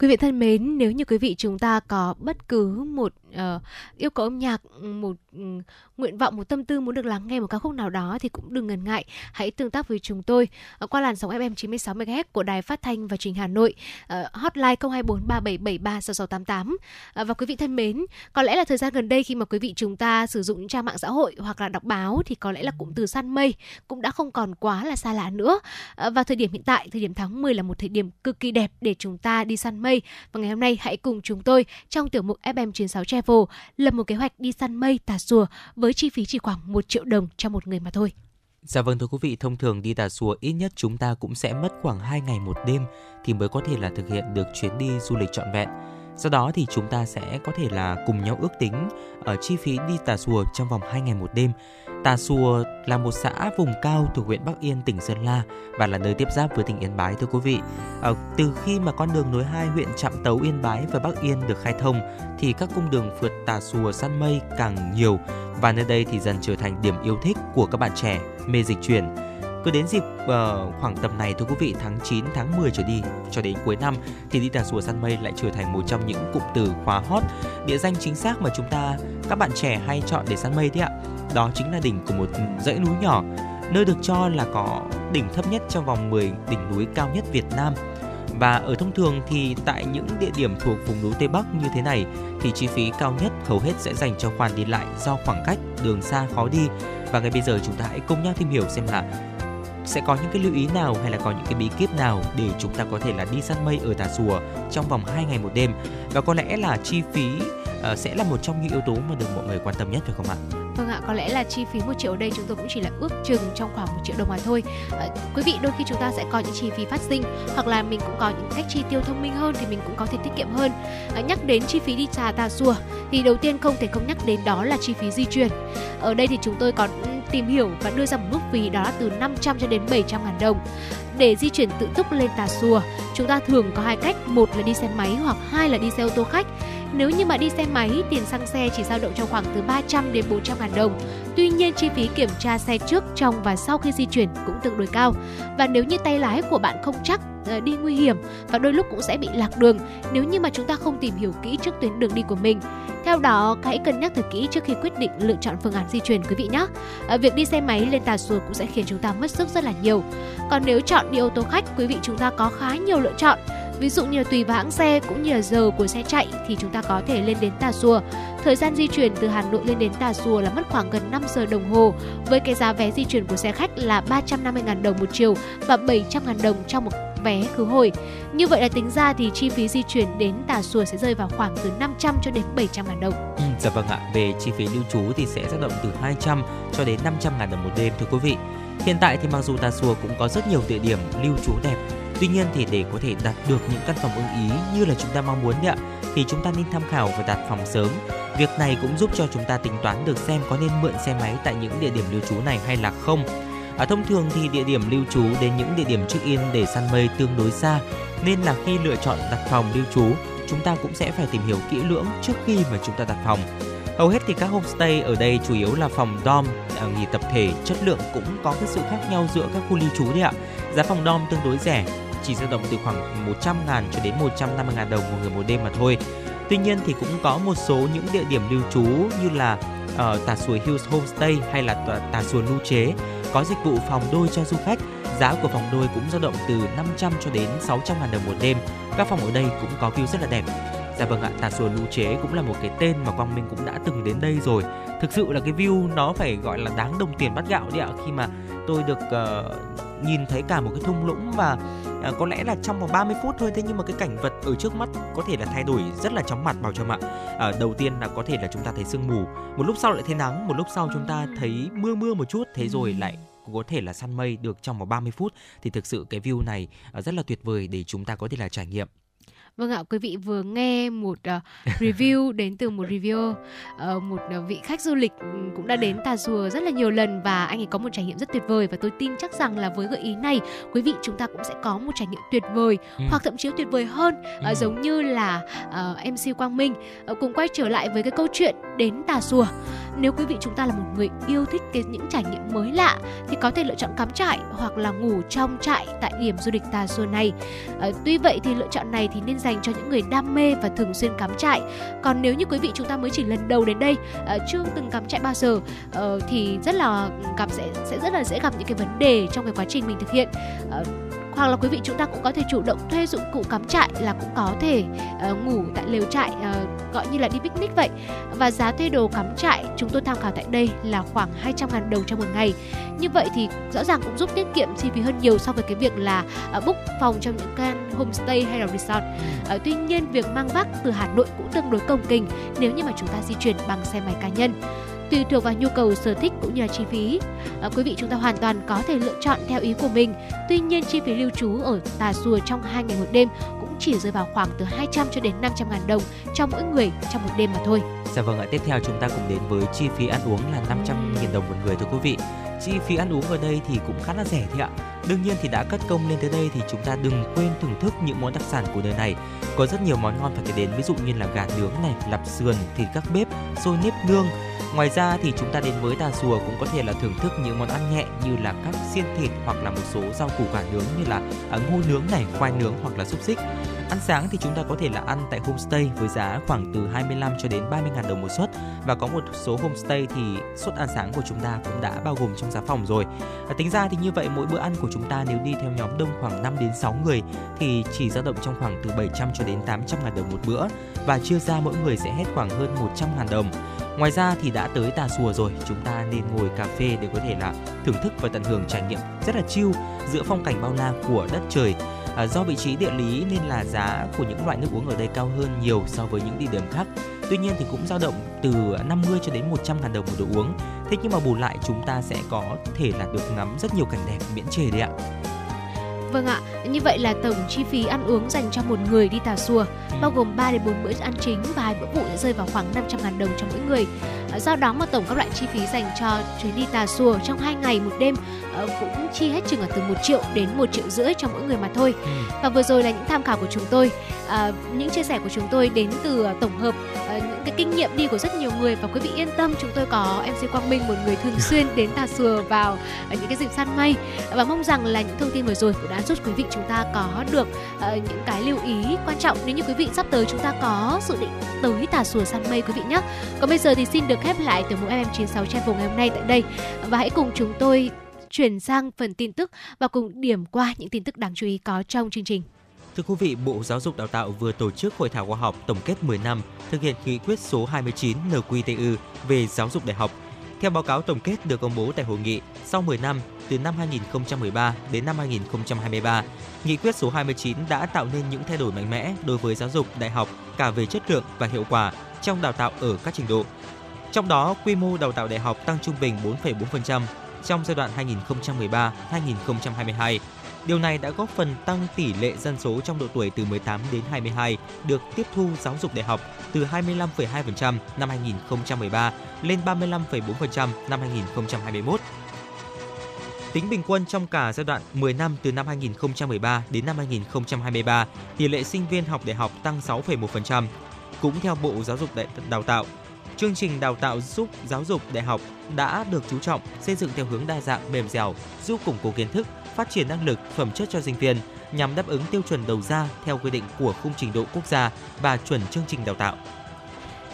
Quý vị thân mến, nếu như quý vị chúng ta có bất cứ một uh, yêu cầu âm nhạc, một ừ, nguyện vọng, một tâm tư muốn được lắng nghe một ca khúc nào đó thì cũng đừng ngần ngại, hãy tương tác với chúng tôi uh, qua làn sóng FM 96 MHz của Đài Phát thanh và Truyền hình Hà Nội, uh, hotline 02437736688. Uh, ờ, và quý vị thân mến, có lẽ là thời gian gần đây khi mà quý vị chúng ta sử dụng những trang mạng xã hội hoặc là đọc báo thì có lẽ là cụm từ săn mây cũng đã không còn quá là xa lạ nữa. Uh, và thời điểm hiện tại, thời điểm tháng 10 là một thời điểm cực kỳ đẹp để chúng ta đi săn mây. Và ngày hôm nay hãy cùng chúng tôi trong tiểu mục FM96 Travel lập một kế hoạch đi săn mây Tà Xùa với chi phí chỉ khoảng 1 triệu đồng cho một người mà thôi. Dạ vâng thưa quý vị, thông thường đi Tà Xùa ít nhất chúng ta cũng sẽ mất khoảng 2 ngày một đêm thì mới có thể là thực hiện được chuyến đi du lịch trọn vẹn. Sau đó thì chúng ta sẽ có thể là cùng nhau ước tính ở chi phí đi Tà Xùa trong vòng 2 ngày một đêm. Tà Xùa là một xã vùng cao thuộc huyện Bắc Yên, tỉnh Sơn La và là nơi tiếp giáp với tỉnh Yên Bái thưa quý vị. À, từ khi mà con đường nối hai huyện Trạm Tấu Yên Bái và Bắc Yên được khai thông thì các cung đường phượt Tà Xùa săn mây càng nhiều và nơi đây thì dần trở thành điểm yêu thích của các bạn trẻ mê dịch chuyển. Cứ đến dịp uh, khoảng tầm này thưa quý vị tháng 9 tháng 10 trở đi cho đến cuối năm thì đi Tà rùa săn mây lại trở thành một trong những cụm từ khóa hot địa danh chính xác mà chúng ta các bạn trẻ hay chọn để săn mây đấy ạ. Đó chính là đỉnh của một dãy núi nhỏ nơi được cho là có đỉnh thấp nhất trong vòng 10 đỉnh núi cao nhất Việt Nam. Và ở thông thường thì tại những địa điểm thuộc vùng núi Tây Bắc như thế này thì chi phí cao nhất hầu hết sẽ dành cho khoản đi lại do khoảng cách, đường xa khó đi. Và ngay bây giờ chúng ta hãy cùng nhau tìm hiểu xem là sẽ có những cái lưu ý nào hay là có những cái bí kíp nào để chúng ta có thể là đi săn mây ở Tà Xùa trong vòng 2 ngày một đêm và có lẽ là chi phí uh, sẽ là một trong những yếu tố mà được mọi người quan tâm nhất phải không ạ? Vâng ạ, có lẽ là chi phí một triệu ở đây chúng tôi cũng chỉ là ước chừng trong khoảng một triệu đồng mà thôi. À, quý vị đôi khi chúng ta sẽ có những chi phí phát sinh hoặc là mình cũng có những cách chi tiêu thông minh hơn thì mình cũng có thể tiết kiệm hơn. À, nhắc đến chi phí đi trà tà xùa thì đầu tiên không thể không nhắc đến đó là chi phí di chuyển. Ở đây thì chúng tôi còn ừ, tìm hiểu và đưa ra một mức phí đó là từ 500 cho đến 700 ngàn đồng. Để di chuyển tự túc lên Tà Xùa, chúng ta thường có hai cách, một là đi xe máy hoặc hai là đi xe ô tô khách. Nếu như mà đi xe máy, tiền xăng xe chỉ dao động trong khoảng từ 300 đến 400 ngàn đồng. Tuy nhiên, chi phí kiểm tra xe trước, trong và sau khi di chuyển cũng tương đối cao. Và nếu như tay lái của bạn không chắc, ờ, đi nguy hiểm và đôi lúc cũng sẽ bị lạc đường nếu như mà chúng ta không tìm hiểu kỹ trước tuyến đường đi của mình. Theo đó, hãy cân nhắc thật kỹ trước khi quyết định lựa chọn phương án di chuyển quý vị nhé. À, việc đi xe máy lên Tà Xùa cũng sẽ khiến chúng ta mất sức rất là nhiều. Còn nếu chọn đi ô tô khách, quý vị chúng ta có khá nhiều lựa chọn. Ví dụ như là tùy vào hãng xe cũng như là giờ của xe chạy thì chúng ta có thể lên đến Tà Xùa. Thời gian di chuyển từ Hà Nội lên đến Tà Xùa là mất khoảng gần 5 giờ đồng hồ với cái giá vé di chuyển của xe khách là 350.000 đồng một chiều và 700.000 đồng trong một vé khứ hồi. Như vậy là tính ra thì chi phí di chuyển đến Tà Xùa sẽ rơi vào khoảng từ 500 cho đến 700 ngàn đồng. Ừ, dạ vâng ạ, về chi phí lưu trú thì sẽ dao động từ 200 cho đến 500 ngàn đồng một đêm thưa quý vị. Hiện tại thì mặc dù Tà Xùa cũng có rất nhiều địa điểm lưu trú đẹp Tuy nhiên thì để có thể đặt được những căn phòng ưng ý như là chúng ta mong muốn ạ, thì chúng ta nên tham khảo và đặt phòng sớm. Việc này cũng giúp cho chúng ta tính toán được xem có nên mượn xe máy tại những địa điểm lưu trú này hay là không. À, thông thường thì địa điểm lưu trú đến những địa điểm check-in để săn mây tương đối xa, nên là khi lựa chọn đặt phòng lưu trú, chúng ta cũng sẽ phải tìm hiểu kỹ lưỡng trước khi mà chúng ta đặt phòng. Hầu hết thì các homestay ở đây chủ yếu là phòng dom, à, nghỉ tập thể, chất lượng cũng có cái sự khác nhau giữa các khu lưu trú đấy ạ. Giá phòng dom tương đối rẻ, chỉ dao động từ khoảng 100 ngàn cho đến 150 ngàn đồng một người một đêm mà thôi. Tuy nhiên thì cũng có một số những địa điểm lưu trú như là ở Tà Suối Hills Homestay hay là Tà, Tà Suối Lưu Chế có dịch vụ phòng đôi cho du khách. Giá của phòng đôi cũng dao động từ 500 cho đến 600 ngàn đồng một đêm. Các phòng ở đây cũng có view rất là đẹp. Dạ vâng ạ, Tà Xùa Lũ Chế cũng là một cái tên mà Quang Minh cũng đã từng đến đây rồi. Thực sự là cái view nó phải gọi là đáng đồng tiền bát gạo đấy ạ khi mà tôi được uh, nhìn thấy cả một cái thung lũng và uh, có lẽ là trong vòng 30 phút thôi thế nhưng mà cái cảnh vật ở trước mắt có thể là thay đổi rất là chóng mặt bảo cho ạ. Uh, đầu tiên là có thể là chúng ta thấy sương mù, một lúc sau lại thấy nắng, một lúc sau chúng ta thấy mưa mưa một chút, thế rồi lại có thể là săn mây được trong vòng 30 phút thì thực sự cái view này uh, rất là tuyệt vời để chúng ta có thể là trải nghiệm. Vâng ạ, quý vị vừa nghe một uh, review đến từ một reviewer, uh, một uh, vị khách du lịch cũng đã đến Tà Xùa rất là nhiều lần và anh ấy có một trải nghiệm rất tuyệt vời và tôi tin chắc rằng là với gợi ý này, quý vị chúng ta cũng sẽ có một trải nghiệm tuyệt vời Ừ. hoặc thậm chí tuyệt vời hơn, uh, Ừ. giống như là uh, MC Quang Minh uh, cùng quay trở lại với cái câu chuyện đến Tà Xùa. Nếu quý vị chúng ta là một người yêu thích cái những trải nghiệm mới lạ thì có thể lựa chọn cắm trại hoặc là ngủ trong trại tại điểm du lịch Tà Xùa này. À, tuy vậy thì lựa chọn này thì nên dành cho những người đam mê và thường xuyên cắm trại. Còn nếu như quý vị chúng ta mới chỉ lần đầu đến đây, à, chưa từng cắm trại bao giờ à, thì rất là gặp sẽ sẽ rất là dễ gặp những cái vấn đề trong cái quá trình mình thực hiện. À, hoặc là quý vị chúng ta cũng có thể chủ động thuê dụng cụ cắm trại là cũng có thể uh, ngủ tại lều trại uh, gọi như là đi picnic vậy. Và giá thuê đồ cắm trại chúng tôi tham khảo tại đây là khoảng 200.000 đồng trong một ngày. Như vậy thì rõ ràng cũng giúp tiết kiệm chi phí hơn nhiều so với cái việc là uh, book phòng trong những căn homestay hay là resort. Uh, tuy nhiên việc mang vác từ Hà Nội cũng tương đối công kình nếu như mà chúng ta di chuyển bằng xe máy cá nhân tùy thuộc vào nhu cầu sở thích cũng như là chi phí À, quý vị chúng ta hoàn toàn có thể lựa chọn theo ý của mình tuy nhiên chi phí lưu trú ở Tà Xùa trong hai ngày một đêm cũng chỉ rơi vào khoảng từ 200 cho đến 500 ngàn đồng cho mỗi người trong một đêm mà thôi Dạ vâng ạ, tiếp theo chúng ta cùng đến với chi phí ăn uống là 500 000 đồng một người thưa quý vị. Chi phí ăn uống ở đây thì cũng khá là rẻ thôi ạ. Đương nhiên thì đã cất công lên tới đây thì chúng ta đừng quên thưởng thức những món đặc sản của nơi này. Có rất nhiều món ngon phải kể đến ví dụ như là gà nướng này, lạp sườn, thịt các bếp, xôi nếp nương. Ngoài ra thì chúng ta đến với Tà Xùa cũng có thể là thưởng thức những món ăn nhẹ như là các xiên thịt hoặc là một số rau củ quả nướng như là à, ngô nướng này, khoai nướng hoặc là xúc xích. Ăn sáng thì chúng ta có thể là ăn tại homestay với giá khoảng từ 25 cho đến 30 ngàn đồng một suất và có một số homestay thì suất ăn sáng của chúng ta cũng đã bao gồm trong giá phòng rồi. À, tính ra thì như vậy mỗi bữa ăn của chúng ta nếu đi theo nhóm đông khoảng 5 đến 6 người thì chỉ dao động trong khoảng từ 700 cho đến 800 ngàn đồng một bữa và chia ra mỗi người sẽ hết khoảng hơn 100 ngàn đồng. Ngoài ra thì đã tới Tà Xùa rồi, chúng ta nên ngồi cà phê để có thể là thưởng thức và tận hưởng trải nghiệm rất là chill giữa phong cảnh bao la của đất trời. À, do vị trí địa lý nên là giá của những loại nước uống ở đây cao hơn nhiều so với những địa điểm khác. Tuy nhiên thì cũng dao động từ 50 cho đến 100 ngàn đồng một đồ uống. Thế nhưng mà bù lại chúng ta sẽ có thể là được ngắm rất nhiều cảnh đẹp miễn chê đấy ạ. Vâng ạ, như vậy là tổng chi phí ăn uống dành cho một người đi Tà Xùa bao gồm 3 đến 4 bữa ăn chính và hai bữa phụ sẽ rơi vào khoảng 500 ngàn đồng cho mỗi người. À, Do đó mà tổng các loại chi phí dành cho chuyến đi Tà Xùa trong 2 ngày một đêm ờ, cũng chi hết chừng ở từ 1 triệu đến 1 triệu rưỡi cho mỗi người mà thôi. Và vừa rồi là những tham khảo của chúng tôi, à, những chia sẻ của chúng tôi đến từ ờ, tổng hợp ờ, những cái kinh nghiệm đi của rất nhiều người. Và quý vị yên tâm chúng tôi có MC Quang Minh một người thường xuyên đến Tà Xùa vào những cái dịp săn mây. Và mong rằng là những thông tin vừa rồi cũng đã giúp quý vị chúng ta có được ờ, những cái lưu ý quan trọng. Nếu như quý vị sắp tới chúng ta có dự định tới Tà Xùa săn mây quý vị nhé. Còn bây giờ thì xin được khép lại từ mục FM96 vùng ngày hôm nay tại đây và hãy cùng chúng tôi chuyển sang phần tin tức và cùng điểm qua những tin tức đáng chú ý có trong chương trình. Thưa quý vị, Bộ Giáo dục Đào tạo vừa tổ chức hội thảo khoa học tổng kết 10 năm thực hiện nghị quyết số 29 NQTU về giáo dục đại học. Theo báo cáo tổng kết được công bố tại hội nghị, sau 10 năm, từ năm 2013 đến năm 2023, nghị quyết số 29 đã tạo nên những thay đổi mạnh mẽ đối với giáo dục đại học cả về chất lượng và hiệu quả trong đào tạo ở các trình độ. Trong đó, quy mô đào tạo đại học tăng trung bình 4,4% trong giai đoạn 2013-2022. Điều này đã góp phần tăng tỷ lệ dân số trong độ tuổi từ 18 đến 22 được tiếp thu giáo dục đại học từ 25,2% năm 2013 lên 35,4% năm 2021. Tính bình quân trong cả giai đoạn 10 năm từ năm 2013 đến năm 2023, tỷ lệ sinh viên học đại học tăng 6,1%. Cũng theo Bộ Giáo dục Đào tạo, chương trình đào tạo giúp giáo dục đại học đã được chú trọng xây dựng theo hướng đa dạng mềm dẻo, giúp củng cố kiến thức, phát triển năng lực, phẩm chất cho sinh viên nhằm đáp ứng tiêu chuẩn đầu ra theo quy định của khung trình độ quốc gia và chuẩn chương trình đào tạo.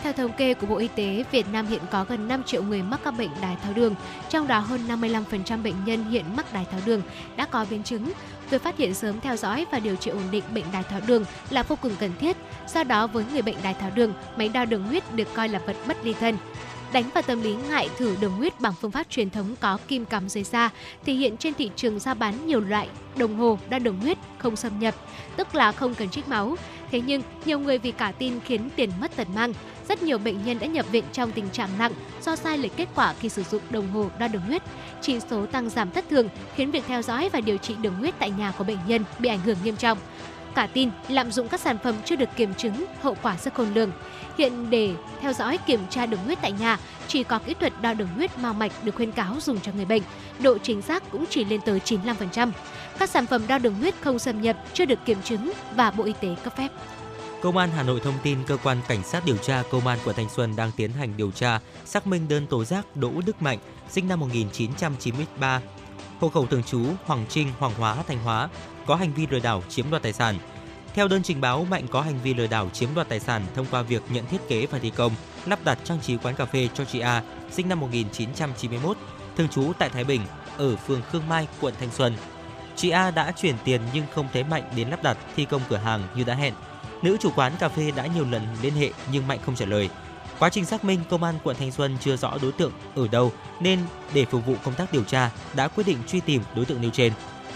Theo thống kê của Bộ Y tế, Việt Nam hiện có gần 5 triệu người mắc các bệnh đái tháo đường, trong đó hơn 55% bệnh nhân hiện mắc đái tháo đường đã có biến chứng. Việc phát hiện sớm theo dõi và điều trị ổn định bệnh đái tháo đường là vô cùng cần thiết. Do đó, với người bệnh đái tháo đường, máy đo đường huyết được coi là vật bất ly thân. Đánh vào tâm lý ngại thử đường huyết bằng phương pháp truyền thống có kim cắm dưới da, thì hiện trên thị trường ra bán nhiều loại đồng hồ đo đường huyết không xâm nhập, tức là không cần trích máu. Thế nhưng, nhiều người vì cả tin khiến tiền mất tật mang. Rất nhiều bệnh nhân đã nhập viện trong tình trạng nặng do sai lệch kết quả khi sử dụng đồng hồ đo đường huyết. Chỉ số tăng giảm thất thường khiến việc theo dõi và điều trị đường huyết tại nhà của bệnh nhân bị ảnh hưởng nghiêm trọng. Cả tin, lạm dụng các sản phẩm chưa được kiểm chứng, hậu quả rất khôn lường. Hiện để theo dõi kiểm tra đường huyết tại nhà, chỉ có kỹ thuật đo đường huyết mao mạch được khuyên cáo dùng cho người bệnh. Độ chính xác cũng chỉ lên tới 95%. Các sản phẩm đo đường huyết không xâm nhập, chưa được kiểm chứng và Bộ Y tế cấp phép. Công an Hà Nội thông tin cơ quan cảnh sát điều tra Công an quận Thanh Xuân đang tiến hành điều tra, xác minh đơn tố giác Đỗ Đức Mạnh, sinh năm 1993, hộ khẩu thường trú Hoàng Trinh, Hoàng Hóa, Thanh Hóa, có hành vi lừa đảo chiếm đoạt tài sản. Theo đơn trình báo, Mạnh có hành vi lừa đảo chiếm đoạt tài sản thông qua việc nhận thiết kế và thi công, lắp đặt trang trí quán cà phê cho chị A, sinh năm 1991, thường trú tại Thái Bình, ở phường Khương Mai, quận Thanh Xuân. Chị A đã chuyển tiền nhưng không thấy Mạnh đến lắp đặt thi công cửa hàng như đã hẹn. Nữ chủ quán cà phê đã nhiều lần liên hệ nhưng Mạnh không trả lời. Quá trình xác minh, công an quận Thanh Xuân chưa rõ đối tượng ở đâu nên để phục vụ công tác điều tra đã quyết định truy tìm đối tượng nêu trên.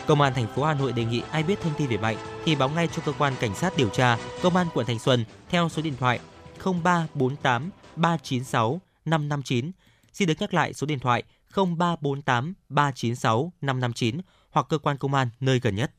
Công an thành phố Hà Nội đề nghị ai biết thông tin về Mạnh thì báo ngay cho cơ quan cảnh sát điều tra Công an quận Thanh Xuân theo số điện thoại 0348 396 559. Xin được nhắc lại số điện thoại 0348 396 559 hoặc cơ quan công an nơi gần nhất.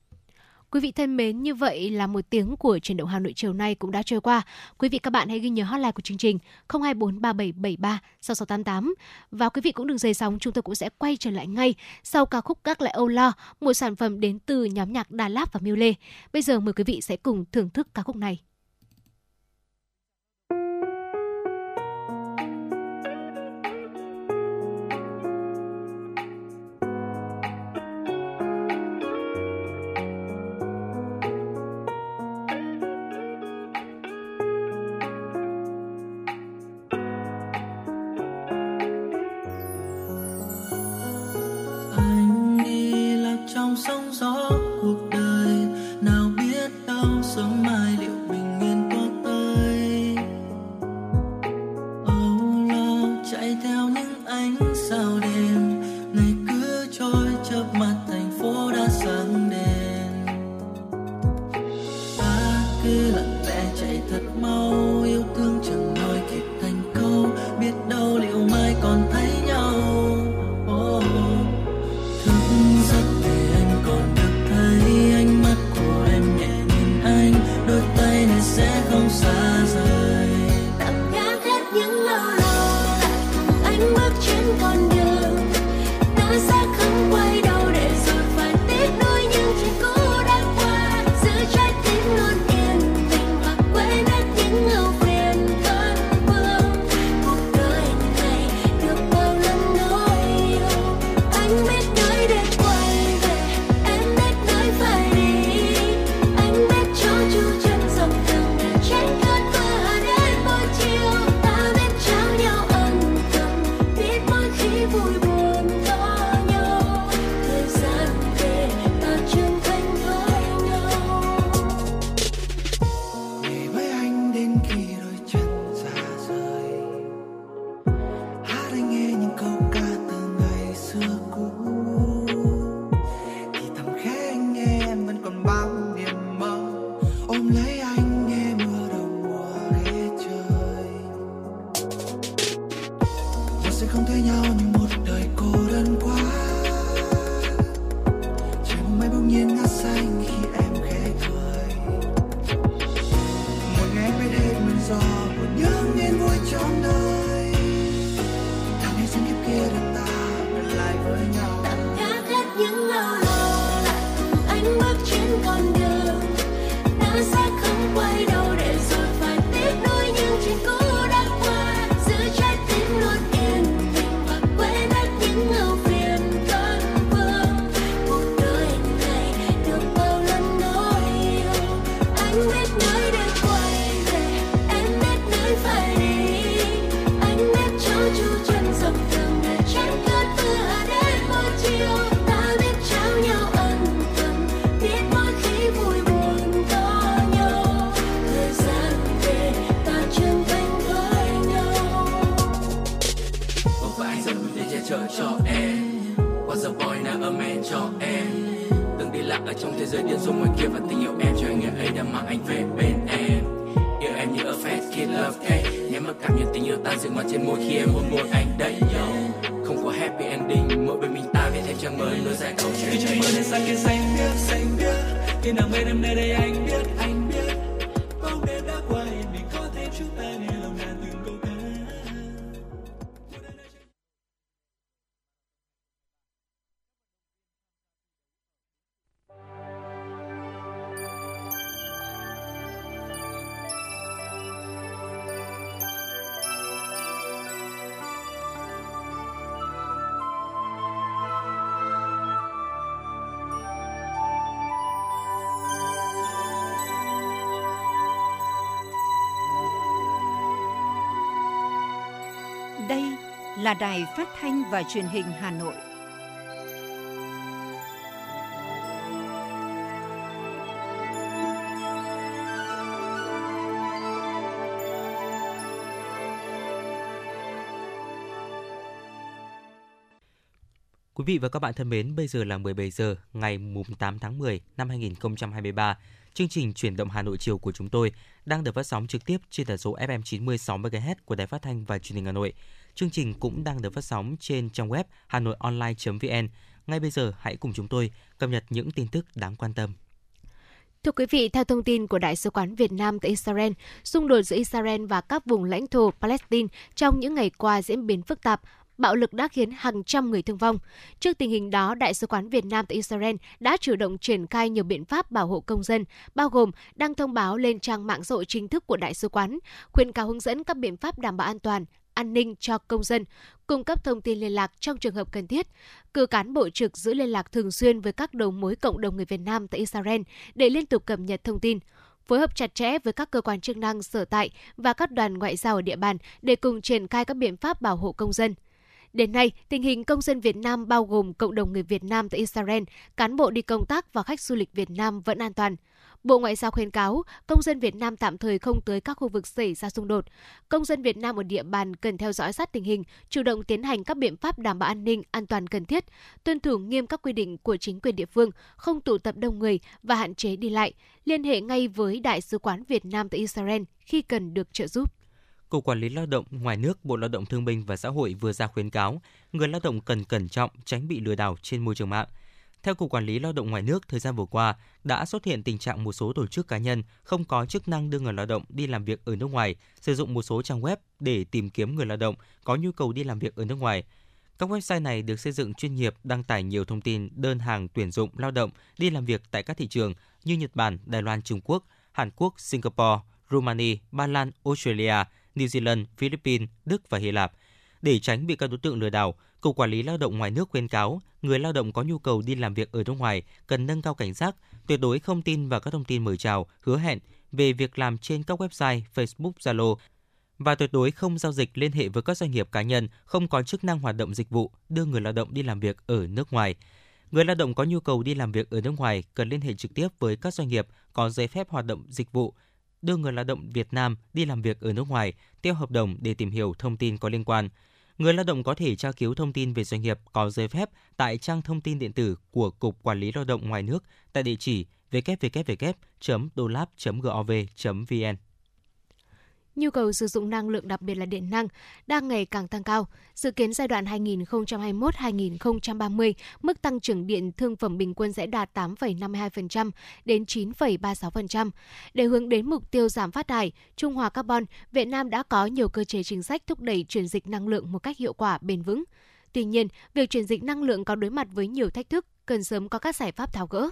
Quý vị thân mến, như vậy là một tiếng của truyền động Hà Nội chiều nay cũng đã trôi qua. Quý vị các bạn hãy ghi nhớ hotline của chương trình 0243773 6688 và quý vị cũng đừng rời sóng, chúng tôi cũng sẽ quay trở lại ngay sau ca khúc Các lại Âu Lo, một sản phẩm đến từ nhóm nhạc Đà Lạt và Miu Lê. Bây giờ mời quý vị sẽ cùng thưởng thức ca khúc này. Bên em nơi đây anh biết anh là đài phát thanh và truyền hình Hà Nội. Quý vị và các bạn thân mến, bây giờ là 17 giờ ngày mùng 8 tháng 10 năm 2023. Chương trình Chuyển động Hà Nội chiều của chúng tôi đang được phát sóng trực tiếp trên tần số FM 96 MHz của Đài Phát thanh và Truyền hình Hà Nội. Chương trình cũng đang được phát sóng trên trang web hanoionline.vn. Ngay bây giờ hãy cùng chúng tôi cập nhật những tin tức đáng quan tâm. Thưa quý vị, theo thông tin của Đại sứ quán Việt Nam tại Israel, xung đột giữa Israel và các vùng lãnh thổ Palestine trong những ngày qua diễn biến phức tạp, bạo lực đã khiến hàng trăm người thương vong. Trước tình hình đó, Đại sứ quán Việt Nam tại Israel đã chủ động triển khai nhiều biện pháp bảo hộ công dân, bao gồm đăng thông báo lên trang mạng xã hội chính thức của Đại sứ quán, khuyên cáo hướng dẫn các biện pháp đảm bảo an toàn, an ninh cho công dân, cung cấp thông tin liên lạc trong trường hợp cần thiết, cử cán bộ trực giữ liên lạc thường xuyên với các đầu mối cộng đồng người Việt Nam tại Israel để liên tục cập nhật thông tin phối hợp chặt chẽ với các cơ quan chức năng sở tại và các đoàn ngoại giao ở địa bàn để cùng triển khai các biện pháp bảo hộ công dân. Đến nay, tình hình công dân Việt Nam bao gồm cộng đồng người Việt Nam tại Israel, cán bộ đi công tác và khách du lịch Việt Nam vẫn an toàn. Bộ Ngoại giao khuyến cáo công dân Việt Nam tạm thời không tới các khu vực xảy ra xung đột. Công dân Việt Nam ở địa bàn cần theo dõi sát tình hình, chủ động tiến hành các biện pháp đảm bảo an ninh, an toàn cần thiết, tuân thủ nghiêm các quy định của chính quyền địa phương, không tụ tập đông người và hạn chế đi lại, liên hệ ngay với Đại sứ quán Việt Nam tại Israel khi cần được trợ giúp. Cục Quản lý Lao động ngoài nước Bộ Lao động Thương binh và Xã hội vừa ra khuyến cáo người lao động cần cẩn trọng tránh bị lừa đảo trên môi trường mạng. Theo Cục Quản lý Lao động ngoài nước, thời gian vừa qua đã xuất hiện tình trạng một số tổ chức cá nhân không có chức năng đưa người lao động đi làm việc ở nước ngoài, sử dụng một số trang web để tìm kiếm người lao động có nhu cầu đi làm việc ở nước ngoài. Các website này được xây dựng chuyên nghiệp, đăng tải nhiều thông tin đơn hàng tuyển dụng lao động đi làm việc tại các thị trường như Nhật Bản, Đài Loan, Trung Quốc, Hàn Quốc, Singapore, Romania, Ba Lan, Australia, New Zealand, Philippines, Đức và Hy Lạp. Để tránh bị các đối tượng lừa đảo, Cục Quản lý Lao động ngoài nước khuyên cáo người lao động có nhu cầu đi làm việc ở nước ngoài cần nâng cao cảnh giác, tuyệt đối không tin vào các thông tin mời chào, hứa hẹn về việc làm trên các website Facebook, Zalo và tuyệt đối không giao dịch liên hệ với các doanh nghiệp cá nhân không có chức năng hoạt động dịch vụ đưa người lao động đi làm việc ở nước ngoài. Người lao động có nhu cầu đi làm việc ở nước ngoài cần liên hệ trực tiếp với các doanh nghiệp có giấy phép hoạt động dịch vụ đưa người lao động Việt Nam đi làm việc ở nước ngoài theo hợp đồng để tìm hiểu thông tin có liên quan. Người lao động có thể tra cứu thông tin về doanh nghiệp có giấy phép tại trang thông tin điện tử của Cục Quản lý Lao động ngoài nước tại địa chỉ www.dolab.gov.vn. Nhu cầu sử dụng năng lượng đặc biệt là điện năng đang ngày càng tăng cao. Dự kiến giai đoạn 2021-2030, mức tăng trưởng điện thương phẩm bình quân sẽ đạt 8,52% đến 9,36%. Để hướng đến mục tiêu giảm phát thải, trung hòa carbon, Việt Nam đã có nhiều cơ chế chính sách thúc đẩy chuyển dịch năng lượng một cách hiệu quả, bền vững. Tuy nhiên, việc chuyển dịch năng lượng có đối mặt với nhiều thách thức, cần sớm có các giải pháp tháo gỡ.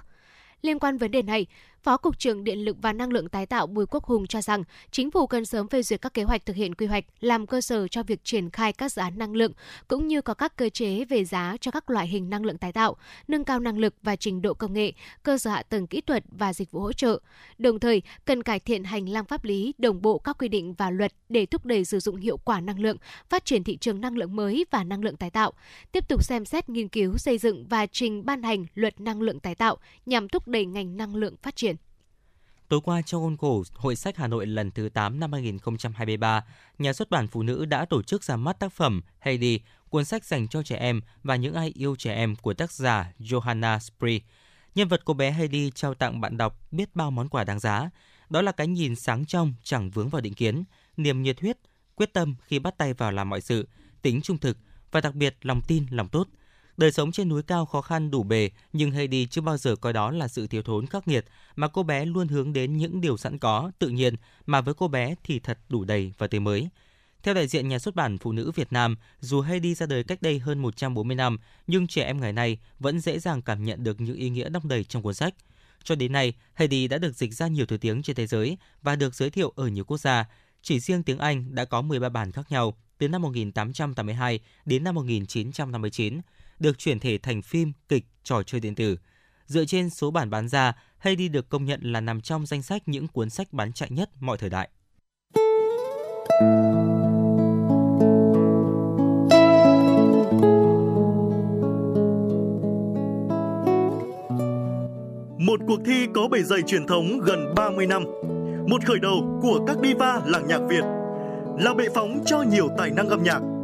Liên quan vấn đề này, Phó Cục trưởng Điện lực và Năng lượng tái tạo Bùi Quốc Hùng cho rằng chính phủ cần sớm phê duyệt các kế hoạch thực hiện quy hoạch làm cơ sở cho việc triển khai các dự án năng lượng cũng như có các cơ chế về giá cho các loại hình năng lượng tái tạo, nâng cao năng lực và trình độ công nghệ, cơ sở hạ tầng kỹ thuật và dịch vụ hỗ trợ. Đồng thời, cần cải thiện hành lang pháp lý, đồng bộ các quy định và luật để thúc đẩy sử dụng hiệu quả năng lượng, phát triển thị trường năng lượng mới và năng lượng tái tạo. Tiếp tục xem xét nghiên cứu xây dựng và trình ban hành luật năng lượng tái tạo nhằm thúc đẩy ngành năng lượng phát triển. Tối qua trong khuôn khổ Hội sách Hà Nội lần thứ 8 năm 2023, nhà xuất bản Phụ nữ đã tổ chức ra mắt tác phẩm Heidi cuốn sách dành cho trẻ em và những ai yêu trẻ em của tác giả Johanna Spree. Nhân vật cô bé Heidi trao tặng bạn đọc biết bao món quà đáng giá. Đó là cái nhìn sáng trong, chẳng vướng vào định kiến, niềm nhiệt huyết, quyết tâm khi bắt tay vào làm mọi sự, tính trung thực và đặc biệt lòng tin, lòng tốt. Đời sống trên núi cao khó khăn đủ bề, nhưng Heidi chưa bao giờ coi đó là sự thiếu thốn khắc nghiệt, mà cô bé luôn hướng đến những điều sẵn có, tự nhiên, mà với cô bé thì thật đủ đầy và tươi mới. Theo đại diện nhà xuất bản Phụ nữ Việt Nam, dù Heidi ra đời cách đây hơn 140 năm, nhưng trẻ em ngày nay vẫn dễ dàng cảm nhận được những ý nghĩa đong đầy trong cuốn sách. Cho đến nay, Heidi đã được dịch ra nhiều thứ tiếng trên thế giới và được giới thiệu ở nhiều quốc gia. Chỉ riêng tiếng Anh đã có 13 bản khác nhau từ năm 1882 đến năm 1959, được chuyển thể thành phim, kịch, trò chơi điện tử. Dựa trên số bản bán ra, Heidi được công nhận là nằm trong danh sách những cuốn sách bán chạy nhất mọi thời đại. Một cuộc thi có bề dày truyền thống gần 30 năm. Một khởi đầu của các diva làng nhạc Việt. Là bệ phóng cho nhiều tài năng âm nhạc.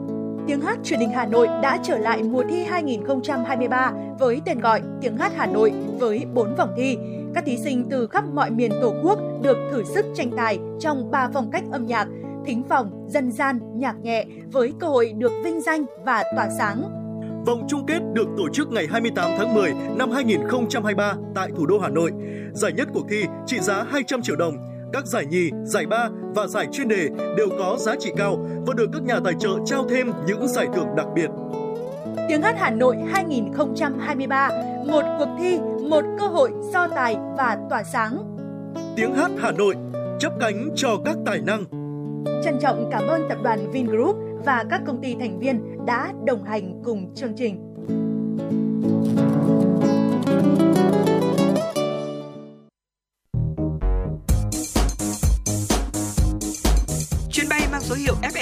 Tiếng hát truyền hình Hà Nội đã trở lại mùa thi 2023 với tên gọi Tiếng hát Hà Nội với 4 vòng thi. Các thí sinh từ khắp mọi miền Tổ quốc được thử sức tranh tài trong 3 phong cách âm nhạc, thính phòng, dân gian, nhạc nhẹ với cơ hội được vinh danh và tỏa sáng. Vòng chung kết được tổ chức ngày 28 tháng 10 năm 2023 tại thủ đô Hà Nội. Giải nhất cuộc thi trị giá 200 triệu đồng. Các giải nhì, giải ba và giải chuyên đề đều có giá trị cao và được các nhà tài trợ trao thêm những giải thưởng đặc biệt. Tiếng hát Hà Nội 2023, một cuộc thi, một cơ hội so tài và tỏa sáng. Tiếng hát Hà Nội chấp cánh cho các tài năng. Trân trọng cảm ơn tập đoàn Vingroup và các công ty thành viên đã đồng hành cùng chương trình.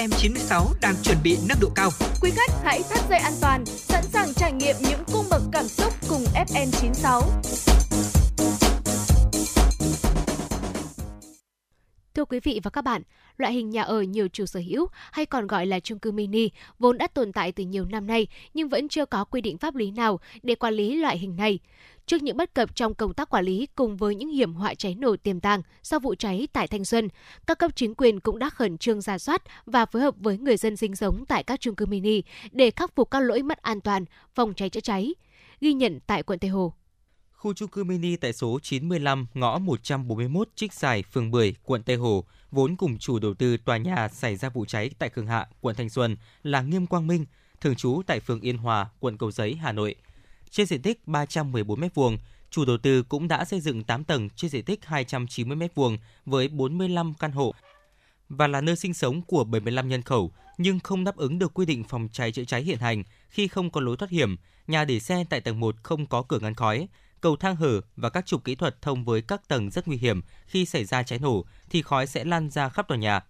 FM96 đang chuẩn bị nâng độ cao. Quý khách hãy thắt dây an toàn, sẵn sàng trải nghiệm những cung bậc cảm xúc cùng FN96. Thưa quý vị và các bạn, loại hình nhà ở nhiều chủ sở hữu hay còn gọi là chung cư mini vốn đã tồn tại từ nhiều năm nay nhưng vẫn chưa có quy định pháp lý nào để quản lý loại hình này. Trước những bất cập trong công tác quản lý cùng với những hiểm họa cháy nổ tiềm tàng sau vụ cháy tại Thanh Xuân, các cấp chính quyền cũng đã khẩn trương ra soát và phối hợp với người dân sinh sống tại các chung cư mini để khắc phục các lỗi mất an toàn, phòng cháy chữa cháy. Ghi nhận tại quận Tây Hồ. Khu chung cư mini tại số 95 ngõ 141 Trích Giải, phường 10, quận Tây Hồ, vốn cùng chủ đầu tư tòa nhà xảy ra vụ cháy tại Khương Hạ, quận Thanh Xuân là Nghiêm Quang Minh, thường trú tại phường Yên Hòa, quận Cầu Giấy, Hà Nội. Trên diện tích 314 m2, chủ đầu tư cũng đã xây dựng 8 tầng trên diện tích 290 m2 với 45 căn hộ và là nơi sinh sống của 75 nhân khẩu nhưng không đáp ứng được quy định phòng cháy chữa cháy hiện hành khi không có lối thoát hiểm, nhà để xe tại tầng 1 không có cửa ngăn khói, cầu thang hở và các trục kỹ thuật thông với các tầng rất nguy hiểm khi xảy ra cháy nổ thì khói sẽ lan ra khắp tòa nhà.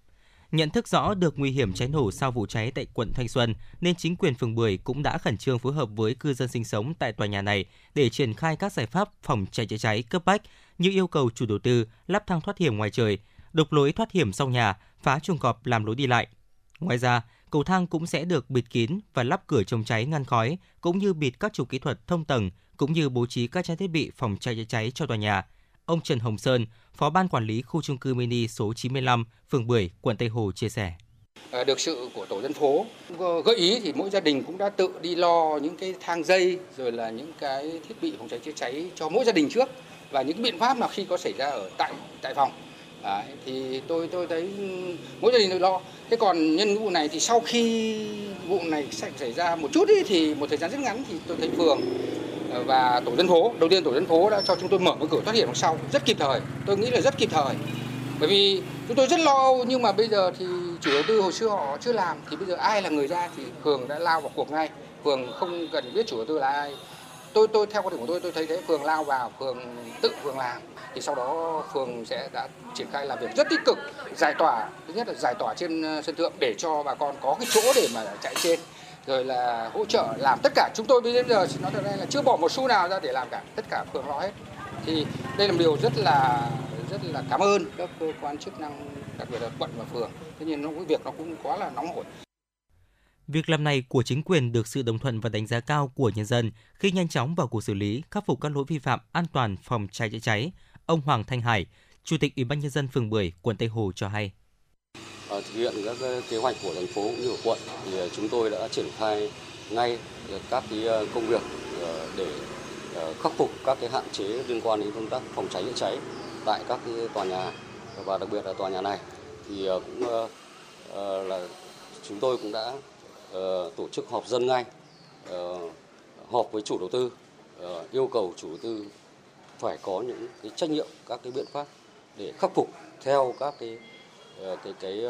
Nhận thức rõ được nguy hiểm cháy nổ sau vụ cháy tại quận Thanh Xuân, nên chính quyền phường Bưởi cũng đã khẩn trương phối hợp với cư dân sinh sống tại tòa nhà này để triển khai các giải pháp phòng cháy chữa cháy cấp bách như yêu cầu chủ đầu tư lắp thang thoát hiểm ngoài trời, đục lối thoát hiểm sau nhà, phá chuồng cọp làm lối đi lại. Ngoài ra, cầu thang cũng sẽ được bịt kín và lắp cửa chống cháy ngăn khói, cũng như bịt các trục kỹ thuật thông tầng, cũng như bố trí các trang thiết bị phòng cháy chữa cháy cho tòa nhà. Ông Trần Hồng Sơn, Phó ban quản lý khu chung cư mini số 95, phường Bưởi, quận Tây Hồ chia sẻ. À, được sự của tổ dân phố. Gợi ý thì mỗi gia đình cũng đã tự đi lo những cái thang dây rồi là những cái thiết bị phòng cháy chữa cháy cho mỗi gia đình trước. Và những biện pháp nào khi có xảy ra ở tại tại phòng. Đấy, thì tôi tôi thấy mỗi gia đình tôi lo. Thế còn nhân vụ này thì sau khi vụ này xảy ra một chút ý, thì một thời gian rất ngắn thì tôi thấy phường ờ, và tổ dân phố đầu tiên tổ dân phố đã cho chúng tôi mở một cửa thoát hiểm đằng sau rất kịp thời. Tôi nghĩ là rất kịp thời. Bởi vì chúng tôi rất lo âu nhưng mà bây giờ thì chủ đầu tư hồi xưa họ chưa làm thì bây giờ ai là người ra thì phường đã lao vào cuộc ngay. Phường không cần biết chủ đầu tư là ai tôi tôi theo quan điểm của tôi tôi thấy thế. Phường lao vào, phường tự, phường làm. Thì sau đó phường sẽ đã triển khai làm việc rất tích cực, giải tỏa. Thứ nhất là giải tỏa trên ờ, sân thượng để cho bà con có cái chỗ để mà chạy trên. Rồi là hỗ trợ làm tất cả. Chúng tôi bây giờ nói thật là chưa bỏ một xu nào ra để làm cả. Tất cả phường lo hết. Thì đây là một điều rất là rất là cảm ơn các cơ quan chức năng, đặc biệt là quận và phường. Thế nhưng nó, cái việc nó cũng quá là nóng hổi. Việc làm này của chính quyền được sự đồng thuận và đánh giá cao của nhân dân khi nhanh chóng vào cuộc xử lý, khắc phục các lỗi vi phạm an toàn phòng cháy chữa cháy. Ông Hoàng Thanh Hải, Chủ tịch Ủy ban nhân dân phường Bưởi, quận Tây Hồ cho hay. Ở thực hiện các ờ, kế hoạch của thành phố cũng như của quận thì ờ, chúng tôi đã triển khai ngay các cái công việc để khắc phục các cái hạn chế liên quan đến công tác phòng cháy chữa cháy tại các cái tòa nhà và đặc biệt là tòa nhà này thì cũng là chúng tôi cũng đã Ờ, tổ chức họp dân ngay ờ, họp với chủ đầu tư ờ, yêu cầu chủ đầu tư phải có những cái trách nhiệm, các cái biện pháp để khắc phục theo các cái cái cái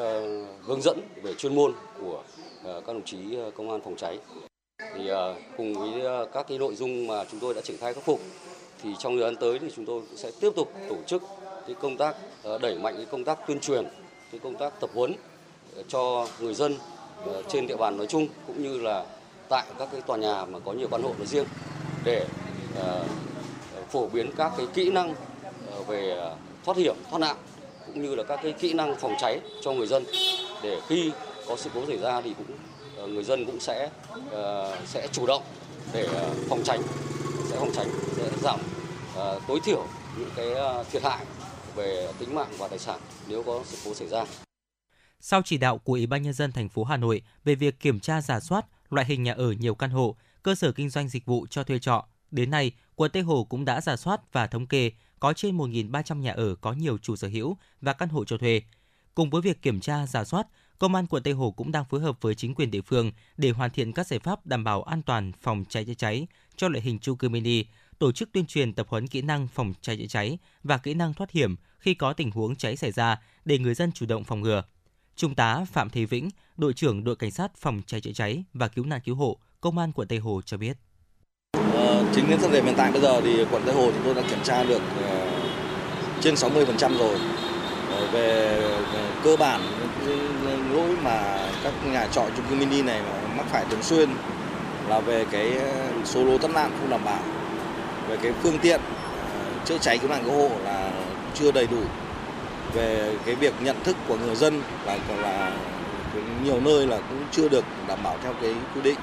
hướng dẫn về chuyên môn của các đồng chí công an phòng cháy. Thì cùng với các cái nội dung mà chúng tôi đã triển khai khắc phục, thì trong thời gian tới thì chúng tôi cũng sẽ tiếp tục tổ chức cái công tác đẩy mạnh cái công tác tuyên truyền, cái công tác tập huấn cho người dân Ờ, trên địa bàn nói chung cũng như là tại các cái tòa nhà mà có nhiều căn hộ nói riêng để ờ, phổ biến các cái kỹ năng ờ, về thoát hiểm, thoát nạn cũng như là các cái kỹ năng phòng cháy cho người dân để khi có sự cố xảy ra thì cũng người dân cũng sẽ sẽ chủ động để phòng tránh, sẽ phòng tránh, sẽ giảm tối thiểu những cái thiệt hại về tính mạng và tài sản nếu có sự cố xảy ra. Sau chỉ đạo của Ủy ban nhân dân thành phố Hà Nội về việc kiểm tra giả soát loại hình nhà ở nhiều căn hộ, cơ sở kinh doanh dịch vụ cho thuê trọ, đến nay, quận Tây Hồ cũng đã giả soát và thống kê có trên 1.300 nhà ở có nhiều chủ sở hữu và căn hộ cho thuê. Cùng với việc kiểm tra giả soát, Công an quận Tây Hồ cũng đang phối hợp với chính quyền địa phương để hoàn thiện các giải pháp đảm bảo an toàn phòng cháy chữa cháy cho loại hình chung cư mini, tổ chức tuyên truyền tập huấn kỹ năng phòng cháy chữa cháy và kỹ năng thoát hiểm khi có tình huống cháy xảy ra để người dân chủ động phòng ngừa. Trung tá Phạm Thế Vĩnh, đội trưởng đội cảnh sát phòng cháy chữa cháy và cứu nạn cứu hộ, Công an quận Tây Hồ cho biết. Ờ, chính đến thời điểm hiện tại bây giờ thì quận Tây Hồ chúng tôi đã kiểm tra được uh, trên 60% rồi. Ờ, về về cơ bản lỗi mà các nhà trọ chung cư mini này mà mắc phải thường xuyên là về cái ờ, số lô thoát nạn không đảm bảo. Về cái phương tiện uh, chữa cháy cứu nạn cứu hộ là chưa đầy đủ về cái việc nhận thức của người dân là là nhiều nơi là cũng chưa được đảm bảo theo cái quy định.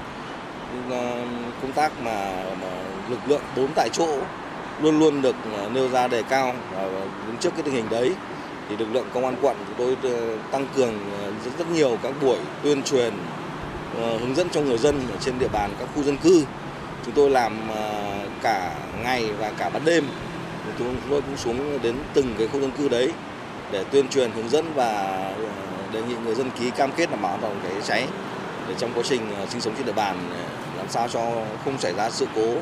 Ờ, công tác mà, mà lực lượng bốn tại chỗ luôn luôn được ờ, nêu ra đề cao và đứng trước cái tình hình đấy. Thì lực lượng công an quận chúng tôi ờ, tăng cường rất rất nhiều các buổi tuyên truyền hướng dẫn cho người dân ở trên địa bàn các khu dân cư. Chúng tôi làm cả ngày và cả ban đêm. Chúng tôi cũng xuống đến từng cái khu dân cư đấy để tuyên truyền, hướng dẫn và ờ, đề nghị người dân ký cam kết đảm bảo an toàn phòng cháy cháy để trong quá trình ờ, sinh sống trên địa bàn ờ, làm sao cho không xảy ra sự cố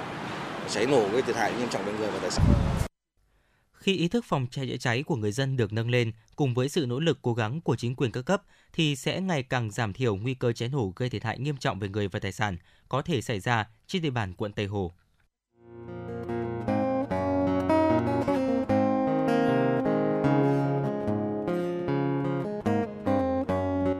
cháy nổ gây thiệt hại nghiêm trọng về người và tài sản. Khi ý thức phòng cháy chữa cháy của người dân được nâng lên, cùng với sự nỗ lực cố gắng của chính quyền các cấp thì sẽ ngày càng giảm thiểu nguy cơ cháy nổ gây thiệt hại nghiêm trọng về người và tài sản có thể xảy ra trên địa bàn quận Tây Hồ.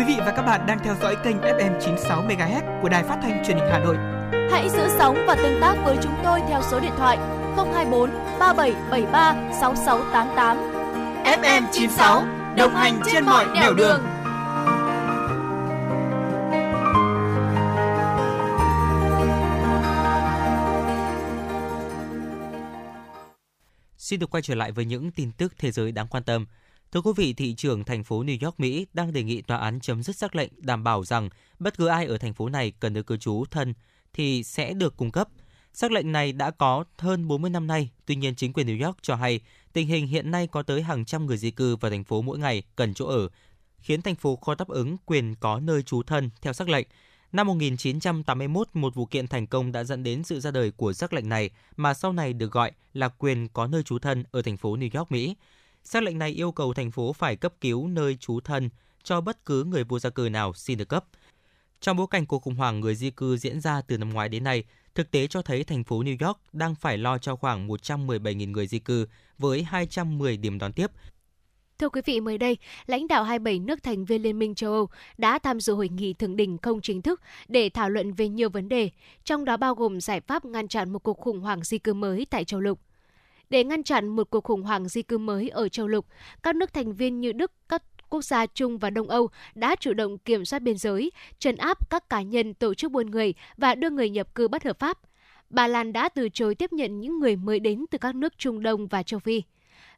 Quý vị và các bạn đang theo dõi kênh FM 96 MHz của Đài Phát thanh Truyền hình Hà Nội. Hãy giữ sóng và tương tác với chúng tôi theo số điện thoại 024 3773 6688. FM 96 đồng hành trên mọi nẻo đường. Xin được quay trở lại với những tin tức thế giới đáng quan tâm. Thưa quý vị, thị trưởng thành phố New York, Mỹ đang đề nghị tòa án chấm dứt sắc lệnh đảm bảo rằng bất cứ ai ở thành phố này cần được cư trú thân thì sẽ được cung cấp. Sắc lệnh này đã có hơn 40 năm nay, tuy nhiên chính quyền New York cho hay tình hình hiện nay có tới hàng trăm người di cư vào thành phố mỗi ngày cần chỗ ở, khiến thành phố khó đáp ứng quyền có nơi trú thân theo sắc lệnh. Năm 1981, một vụ kiện thành công đã dẫn đến sự ra đời của sắc lệnh này mà sau này được gọi là quyền có nơi trú thân ở thành phố New York, Mỹ. Xác lệnh này yêu cầu thành phố phải cấp cứu nơi trú thân cho bất cứ người vô gia cư nào xin được cấp. Trong bối cảnh cuộc khủng hoảng người di cư diễn ra từ năm ngoái đến nay, thực tế cho thấy thành phố New York đang phải lo cho khoảng 117.000 người di cư với 210 điểm đón tiếp. Thưa quý vị, mới đây, lãnh đạo 27 nước thành viên Liên minh châu Âu đã tham dự hội nghị thượng đỉnh không chính thức để thảo luận về nhiều vấn đề, trong đó bao gồm giải pháp ngăn chặn một cuộc khủng hoảng di cư mới tại châu lục. Để ngăn chặn một cuộc khủng hoảng di cư mới ở châu lục, các nước thành viên như Đức, các quốc gia Trung và Đông Âu đã chủ động kiểm soát biên giới, trấn áp các cá nhân tổ chức buôn người và đưa người nhập cư bất hợp pháp. Ba Lan đã từ chối tiếp nhận những người mới đến từ các nước Trung Đông và châu Phi.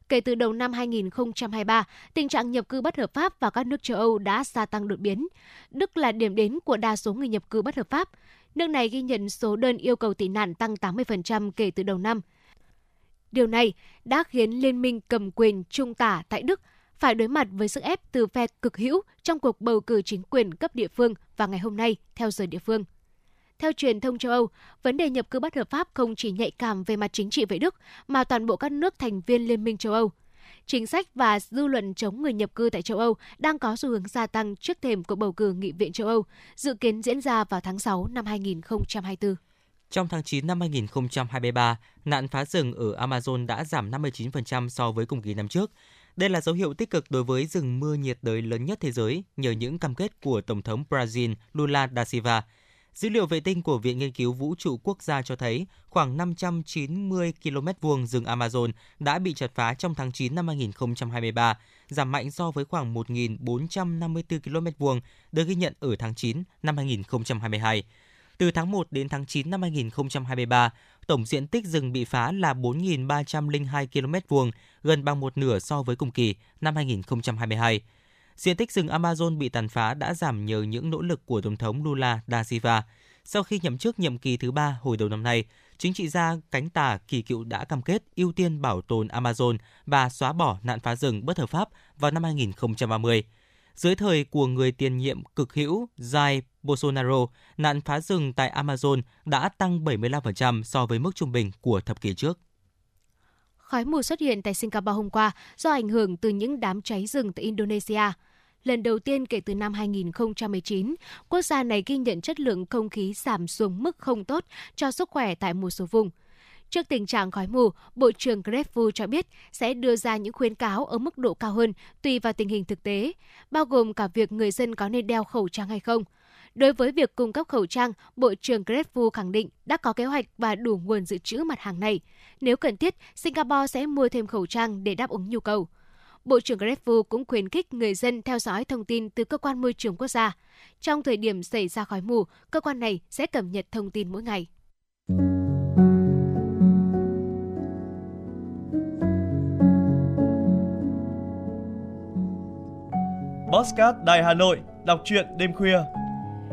Kể từ đầu năm 2023, tình trạng nhập cư bất hợp pháp vào các nước châu Âu đã gia tăng đột biến. Đức là điểm đến của đa số người nhập cư bất hợp pháp. Nước này ghi nhận số đơn yêu cầu tị nạn tăng 80% kể từ đầu năm. Điều này đã khiến Liên minh cầm quyền trung tả tại Đức phải đối mặt với sức ép từ phe cực hữu trong cuộc bầu cử chính quyền cấp địa phương vào ngày hôm nay theo giờ địa phương. Theo truyền thông châu Âu, vấn đề nhập cư bất hợp pháp không chỉ nhạy cảm về mặt chính trị với Đức, mà toàn bộ các nước thành viên Liên minh châu Âu. Chính sách và dư luận chống người nhập cư tại châu Âu đang có xu hướng gia tăng trước thềm cuộc bầu cử Nghị viện châu Âu, dự kiến diễn ra vào tháng 6 năm 2024. Trong tháng 9 năm 2023, nạn phá rừng ở Amazon đã giảm 59% so với cùng kỳ năm trước. Đây là dấu hiệu tích cực đối với rừng mưa nhiệt đới lớn nhất thế giới nhờ những cam kết của Tổng thống Brazil Lula da Silva. Dữ liệu vệ tinh của Viện Nghiên cứu Vũ trụ Quốc gia cho thấy khoảng 590 km vuông rừng Amazon đã bị chặt phá trong tháng 9 năm 2023, giảm mạnh so với khoảng 1.454 km vuông được ghi nhận ở tháng 9 năm 2022. Từ tháng 1 đến tháng 9 năm 2023, tổng diện tích rừng bị phá là 4.302 km vuông, gần bằng một nửa so với cùng kỳ năm 2022. Diện tích rừng Amazon bị tàn phá đã giảm nhờ những nỗ lực của Tổng thống Lula da Silva. Sau khi nhậm chức nhiệm kỳ thứ ba hồi đầu năm nay, chính trị gia cánh tả kỳ cựu đã cam kết ưu tiên bảo tồn Amazon và xóa bỏ nạn phá rừng bất hợp pháp vào năm 2030. Dưới thời của người tiền nhiệm cực hữu Jair Bolsonaro, nạn phá rừng tại Amazon đã tăng 75% so với mức trung bình của thập kỷ trước. Khói mù xuất hiện tại Singapore hôm qua do ảnh hưởng từ những đám cháy rừng tại Indonesia. Lần đầu tiên kể từ năm 2019, quốc gia này ghi nhận chất lượng không khí giảm xuống mức không tốt cho sức khỏe tại một số vùng. Trước tình trạng khói mù, Bộ trưởng Greg cho biết sẽ đưa ra những khuyến cáo ở mức độ cao hơn tùy vào tình hình thực tế, bao gồm cả việc người dân có nên đeo khẩu trang hay không. Đối với việc cung cấp khẩu trang, Bộ trưởng Greg khẳng định đã có kế hoạch và đủ nguồn dự trữ mặt hàng này. Nếu cần thiết, Singapore sẽ mua thêm khẩu trang để đáp ứng nhu cầu. Bộ trưởng Greg cũng khuyến khích người dân theo dõi thông tin từ cơ quan môi trường quốc gia. Trong thời điểm xảy ra khói mù, cơ quan này sẽ cập nhật thông tin mỗi ngày. Postcard Đài Hà Nội, đọc truyện đêm khuya.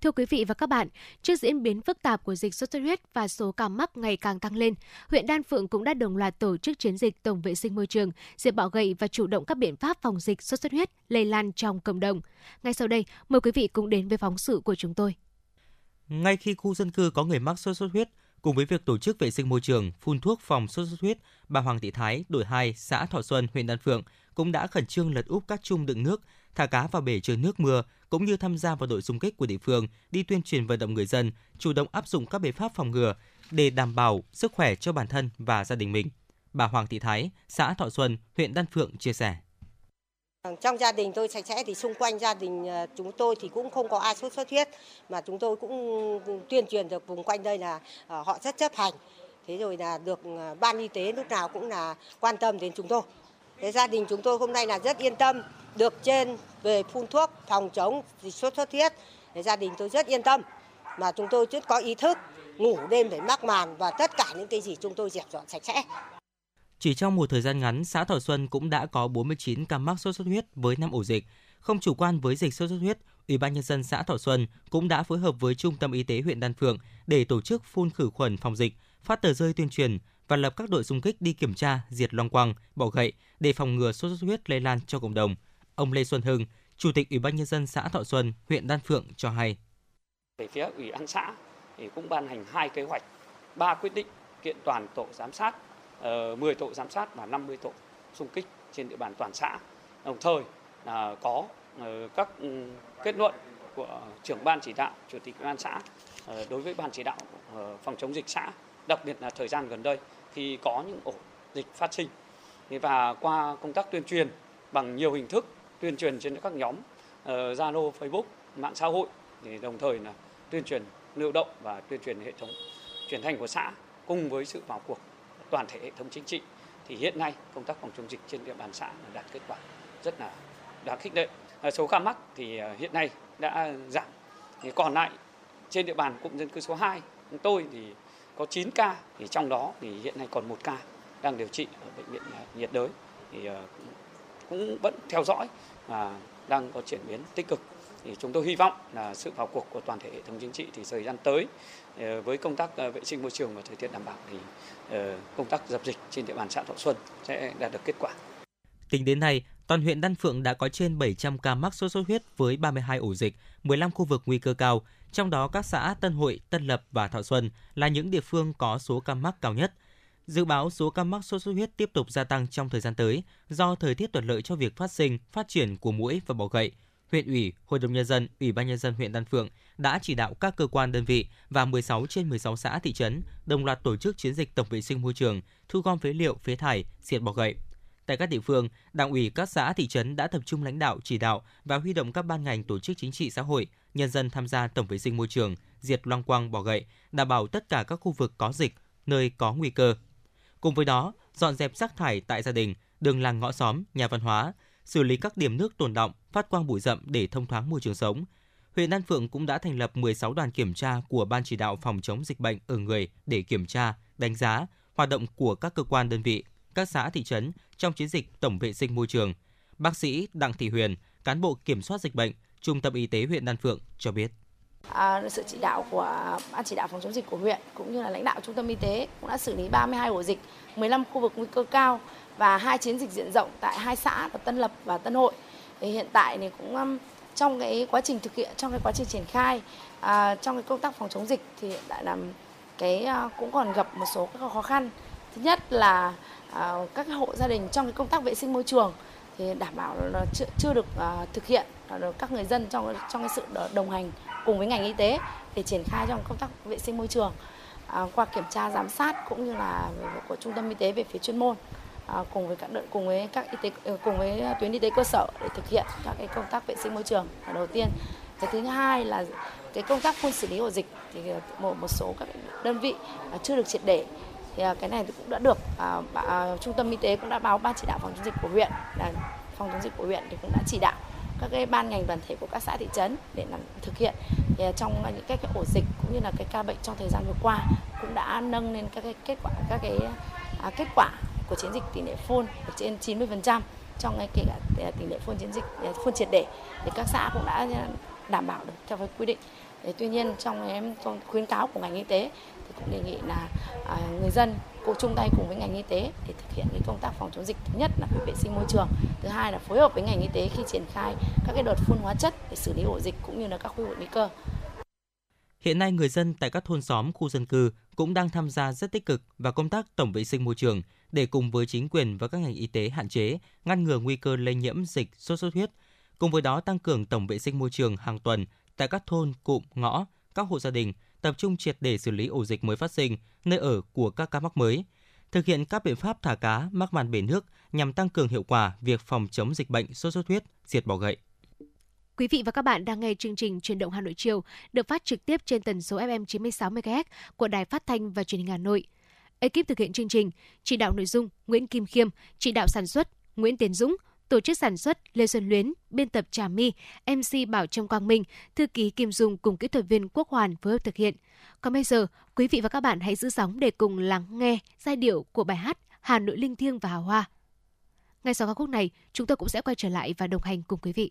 Thưa quý vị và các bạn, trước diễn biến phức tạp của dịch sốt xuất huyết và số ca mắc ngày càng tăng lên, huyện Đan Phượng cũng đã đồng loạt tổ chức chiến dịch tổng vệ sinh môi trường, diệt bọ gậy và chủ động các biện pháp phòng dịch sốt xuất huyết lây lan trong cộng đồng. Ngay sau đây, mời quý vị cùng đến với phóng sự của chúng tôi. Ngay khi khu dân cư có người mắc sốt xuất huyết, cùng với việc tổ chức vệ sinh môi trường, phun thuốc phòng sốt xuất huyết, bà Hoàng Thị Thái, đội 2, xã Thọ Xuân, huyện Đan Phượng cũng đã khẩn trương lật úp các chung đựng nước, thả cá vào bể chứa nước mưa cũng như tham gia vào đội xung kích của địa phương đi tuyên truyền vận động người dân chủ động áp dụng các biện pháp phòng ngừa để đảm bảo sức khỏe cho bản thân và gia đình mình. Bà Hoàng Thị Thái, xã Thọ Xuân, huyện Đan Phượng chia sẻ. Vâng, trong gia đình tôi sạch sẽ thì xung quanh gia đình ờ, chúng tôi thì cũng không có ai sốt xuất huyết mà chúng tôi cũng tuyên truyền được vùng quanh đây là ờ, họ rất chấp hành. Thế rồi là được ờ, ban y tế lúc nào cũng là quan tâm đến chúng tôi. Thế gia đình chúng tôi hôm nay là rất yên tâm được trên về phun thuốc phòng chống dịch sốt xuất huyết. Thế gia đình tôi rất yên tâm mà chúng tôi rất có ý thức ngủ đêm để mắc màn và tất cả những cái gì chúng tôi dẹp dọn sạch sẽ. Chỉ trong một thời gian ngắn, xã Thọ Xuân cũng đã có 49 ca mắc sốt xuất huyết với 5 ổ dịch. Không chủ quan với dịch sốt xuất huyết, Ủy ban nhân dân xã Thọ Xuân cũng đã phối hợp với Trung tâm Y tế huyện Đan Phượng để tổ chức phun khử khuẩn phòng dịch, phát tờ rơi tuyên truyền và lập các đội xung kích đi kiểm tra, diệt loang quang, bọ gậy để phòng ngừa sốt xuất huyết lây lan cho cộng đồng. Ông Lê Xuân Hưng, Chủ tịch Ủy ban nhân dân xã Thọ Xuân, huyện Đan Phượng cho hay. Về phía Ủy ban xã thì cũng ban hành hai kế hoạch, ba quyết định kiện toàn tổ giám sát, ờ, 10 tổ giám sát và 50 tổ xung kích trên địa bàn toàn xã. Đồng thời là có ờ, các ừ, kết luận của trưởng ban chỉ đạo, chủ tịch ủy ban xã ờ, đối với ban chỉ đạo phòng chống dịch xã, đặc biệt là thời gian gần đây khi có những ổ dịch phát sinh. Và qua công tác tuyên truyền bằng nhiều hình thức tuyên truyền trên các nhóm ờ, Zalo, uh, Facebook, mạng xã hội thì đồng thời là tuyên truyền lưu động và tuyên truyền hệ thống truyền thanh của xã cùng với sự vào cuộc toàn thể hệ thống chính trị thì hiện nay công tác phòng chống dịch trên địa bàn xã đạt kết quả rất là đáng khích lệ. Ờ, số ca mắc thì ờ, hiện nay đã giảm. Thì còn lại trên địa bàn cụm dân cư số 2 chúng tôi thì có 9 ca thì trong đó thì hiện nay còn một ca đang điều trị ở bệnh viện à, nhiệt đới thì à, cũng vẫn theo dõi và đang có chuyển biến tích cực thì chúng tôi hy vọng là sự vào cuộc của toàn thể hệ thống chính trị thì thời gian tới ờ, với công tác ờ, vệ sinh môi trường và thời tiết đảm bảo thì ờ, công tác dập dịch trên địa bàn xã Thọ Xuân sẽ đạt được kết quả. Tính đến nay, toàn huyện Đan Phượng đã có trên 700 ca mắc sốt xuất huyết với 32 ổ dịch, 15 khu vực nguy cơ cao, trong đó các xã Tân Hội, Tân Lập và Thọ Xuân là những địa phương có số ca mắc cao nhất. Dự báo số ca mắc sốt xuất huyết tiếp tục gia tăng trong thời gian tới do thời tiết thuận lợi cho việc phát sinh, phát triển của muỗi và bọ gậy. Huyện ủy, Hội đồng nhân dân, Ủy ban nhân dân huyện Đan Phượng đã chỉ đạo các cơ quan đơn vị và 16 trên 16 xã thị trấn đồng loạt tổ chức chiến dịch tổng vệ sinh môi trường, thu gom phế liệu, phế thải, diệt bọ gậy. Tại các địa phương, Đảng ủy các xã thị trấn đã tập trung lãnh đạo chỉ đạo và huy động các ban ngành tổ chức chính trị xã hội, nhân dân tham gia tổng vệ sinh môi trường, diệt loang quang bỏ gậy, đảm bảo tất cả các khu vực có dịch, nơi có nguy cơ. Cùng với đó, dọn dẹp rác thải tại gia đình, đường làng ngõ xóm, nhà văn hóa, xử lý các điểm nước tồn động, phát quang bụi rậm để thông thoáng môi trường sống. Huyện An Phượng cũng đã thành lập 16 đoàn kiểm tra của Ban chỉ đạo phòng chống dịch bệnh ở người để kiểm tra, đánh giá hoạt động của các cơ quan đơn vị, các xã thị trấn trong chiến dịch tổng vệ sinh môi trường. Bác sĩ Đặng Thị Huyền, cán bộ kiểm soát dịch bệnh, Trung tâm Y tế huyện Đan Phượng cho biết. À, sự chỉ đạo của ban chỉ đạo phòng chống dịch của huyện cũng như là lãnh đạo trung tâm y tế cũng đã xử lý 32 ổ dịch, 15 khu vực nguy cơ cao và hai chiến dịch diện rộng tại hai xã là Tân Lập và Tân Hội. Thì hiện tại thì cũng um, trong cái quá trình thực hiện trong cái quá trình triển khai à, trong cái công tác phòng chống dịch thì hiện tại là cái à, cũng còn gặp một số các khó khăn. Thứ nhất là À, các hộ gia đình trong cái công tác vệ sinh môi trường thì đảm bảo là chưa, chưa được à, thực hiện được các người dân trong trong cái sự đồng hành cùng với ngành y tế để triển khai trong công tác vệ sinh môi trường. À, qua kiểm tra giám sát cũng như là của trung tâm y tế về phía chuyên môn cùng với các đợt cùng với các y tế ờ, cùng với tuyến y tế cơ sở để thực hiện các cái công tác vệ sinh môi trường là đầu tiên. Cái thứ hai là cái công tác phun xử lý ổ dịch thì ờ, một một số các đơn vị chưa được triệt để thì à, cái này cũng đã được à, à, trung tâm y tế cũng đã báo ban chỉ đạo phòng chống dịch của huyện là phòng chống dịch của huyện thì cũng đã chỉ đạo các cái ban ngành đoàn thể của các xã thị trấn để làm thực hiện thì à, trong những cái, cái ổ dịch cũng như là cái ca bệnh trong thời gian vừa qua cũng đã nâng lên các cái kết quả các cái à, kết quả của chiến dịch tỷ lệ phun được trên 90% trong cái kể cả tỷ lệ phun chiến dịch à, phun triệt để thì các xã cũng đã đảm bảo được theo cái quy định. Thế tuy nhiên trong em trong khuyến cáo của ngành y tế đề nghị là à, người dân cùng chung tay cùng với ngành y tế để thực hiện cái công tác phòng chống dịch thứ nhất là vệ sinh môi trường thứ hai là phối hợp với ngành y tế khi triển khai các cái đợt phun hóa chất để xử lý ổ dịch cũng như là các khu vực nguy cơ Hiện nay người dân tại các thôn xóm, khu dân cư cũng đang tham gia rất tích cực vào công tác tổng vệ sinh môi trường để cùng với chính quyền và các ngành y tế hạn chế, ngăn ngừa nguy cơ lây nhiễm dịch sốt xuất huyết. Cùng với đó tăng cường tổng vệ sinh môi trường hàng tuần tại các thôn, cụm, ngõ, các hộ gia đình, tập trung triệt để xử lý ổ dịch mới phát sinh, nơi ở của các ca mắc mới, thực hiện các biện pháp thả cá, mắc màn bể nước nhằm tăng cường hiệu quả việc phòng chống dịch bệnh sốt xuất huyết, diệt bọ gậy. Quý vị và các bạn đang nghe chương trình Truyền động Hà Nội chiều được phát trực tiếp trên tần số FM 96 MHz của Đài Phát thanh và Truyền hình Hà Nội. Ekip thực hiện chương trình, chỉ đạo nội dung Nguyễn Kim Khiêm, chỉ đạo sản xuất Nguyễn Tiến Dũng, tổ chức sản xuất Lê Xuân Luyến, biên tập Trà My, MC Bảo Trâm Quang Minh, thư ký Kim Dung cùng kỹ thuật viên Quốc Hoàn phối hợp thực hiện. Còn bây giờ, quý vị và các bạn hãy giữ sóng để cùng lắng nghe giai điệu của bài hát Hà Nội linh thiêng và hào hoa. Ngay sau ca khúc này, chúng tôi cũng sẽ quay trở lại và đồng hành cùng quý vị.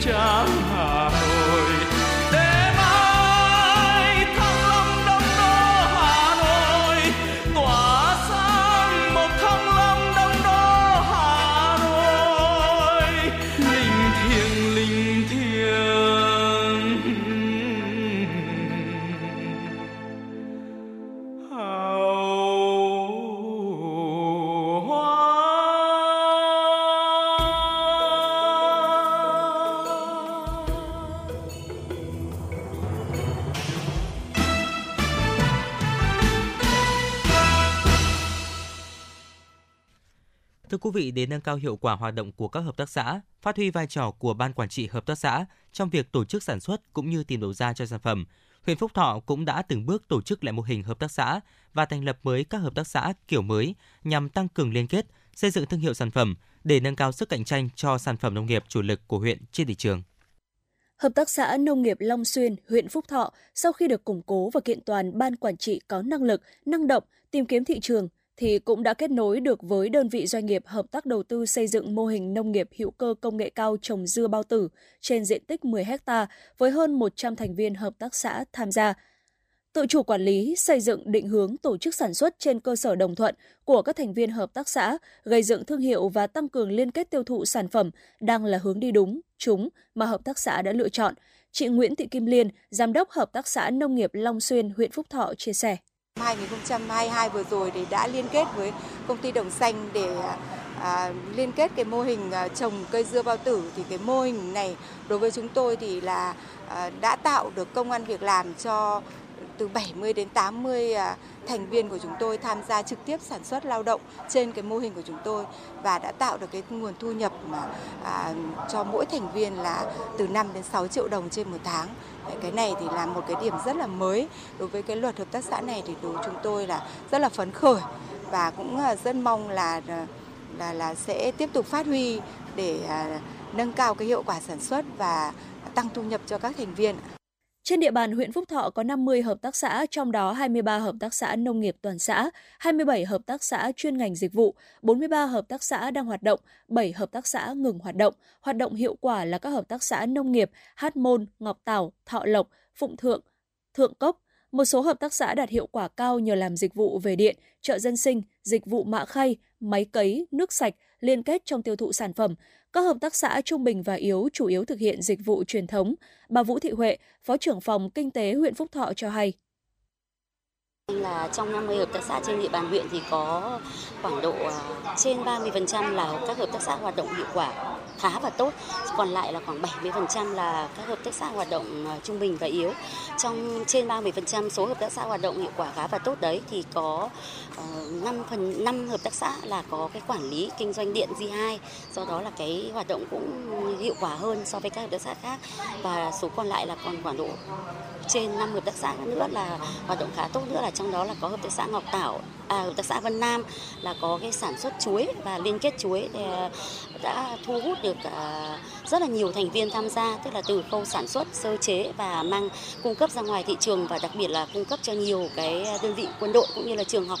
Trang quý vị, để nâng cao hiệu quả hoạt động của các hợp tác xã, phát huy vai trò của ban quản trị hợp tác xã trong việc tổ chức sản xuất cũng như tìm đầu ra cho sản phẩm, huyện Phúc Thọ cũng đã từng bước tổ chức lại mô hình hợp tác xã và thành lập mới các hợp tác xã kiểu mới nhằm tăng cường liên kết, xây dựng thương hiệu sản phẩm để nâng cao sức cạnh tranh cho sản phẩm nông nghiệp chủ lực của huyện trên thị trường. Hợp tác xã Nông nghiệp Long Xuyên, huyện Phúc Thọ sau khi được củng cố và kiện toàn ban quản trị có năng lực, năng động, tìm kiếm thị trường thì cũng đã kết nối được với đơn vị doanh nghiệp hợp tác đầu tư xây dựng mô hình nông nghiệp hữu cơ công nghệ cao trồng dưa bao tử trên diện tích 10 ha với hơn 100 thành viên hợp tác xã tham gia. Tự chủ quản lý, xây dựng định hướng tổ chức sản xuất trên cơ sở đồng thuận của các thành viên hợp tác xã, gây dựng thương hiệu và tăng cường liên kết tiêu thụ sản phẩm đang là hướng đi đúng, chúng mà hợp tác xã đã lựa chọn. Chị Nguyễn Thị Kim Liên, Giám đốc Hợp tác xã Nông nghiệp Long Xuyên, huyện Phúc Thọ chia sẻ. 2022 vừa rồi thì đã liên kết với công ty Đồng Xanh để à, liên kết cái mô hình à, trồng cây dưa bao tử. Thì cái mô hình này đối với chúng tôi thì là à, đã tạo được công an việc làm cho từ 70 đến 80 à, thành viên của chúng tôi tham gia trực tiếp sản xuất lao động trên cái mô hình của chúng tôi và đã tạo được cái nguồn thu nhập mà à, cho mỗi thành viên là từ 5 đến 6 triệu đồng trên một tháng. Cái này thì là một cái điểm rất là mới đối với cái luật hợp tác xã này thì đối chúng tôi là rất là phấn khởi và cũng à, rất mong là à, là là sẽ tiếp tục phát huy để à, nâng cao cái hiệu quả sản xuất và tăng thu nhập cho các thành viên. Trên địa bàn huyện Phúc Thọ có 50 hợp tác xã, trong đó 23 hợp tác xã nông nghiệp toàn xã, 27 hợp tác xã chuyên ngành dịch vụ, 43 hợp tác xã đang hoạt động, 7 hợp tác xã ngừng hoạt động. Hoạt động hiệu quả là các hợp tác xã nông nghiệp Hát Môn, Ngọc Tảo, Thọ Lộc, Phụng Thượng, Thượng Cốc. Một số hợp tác xã đạt hiệu quả cao nhờ làm dịch vụ về điện, chợ dân sinh, dịch vụ mạ khay, máy cấy, nước sạch, liên kết trong tiêu thụ sản phẩm. Các hợp tác xã trung bình và yếu chủ yếu thực hiện dịch vụ truyền thống. Bà Vũ Thị Huệ, Phó trưởng phòng Kinh tế huyện Phúc Thọ cho hay là trong 50 hợp tác xã trên địa bàn huyện thì có khoảng độ à, trên 30% là các hợp tác xã hoạt động hiệu quả khá và tốt, còn lại là khoảng 70% là các hợp tác xã hoạt động à, trung bình và yếu. Trong trên 30% số hợp tác xã hoạt động hiệu quả khá và tốt đấy thì có ờ, 5 phần 5 hợp tác xã là có cái quản lý kinh doanh điện G2, do đó là cái hoạt động cũng hiệu quả hơn so với các hợp tác xã khác. Và số còn lại là còn khoảng độ trên 5 hợp tác xã nữa là hoạt động khá tốt nữa là trong đó là có hợp tác xã Ngọc Tảo, à, hợp tác xã Vân Nam là có cái sản xuất chuối và liên kết chuối thì à, đã thu hút được à, rất là nhiều thành viên tham gia tức là từ khâu sản xuất, sơ chế và mang cung cấp ra ngoài thị trường và đặc biệt là cung cấp cho nhiều cái à, đơn vị quân đội cũng như là trường học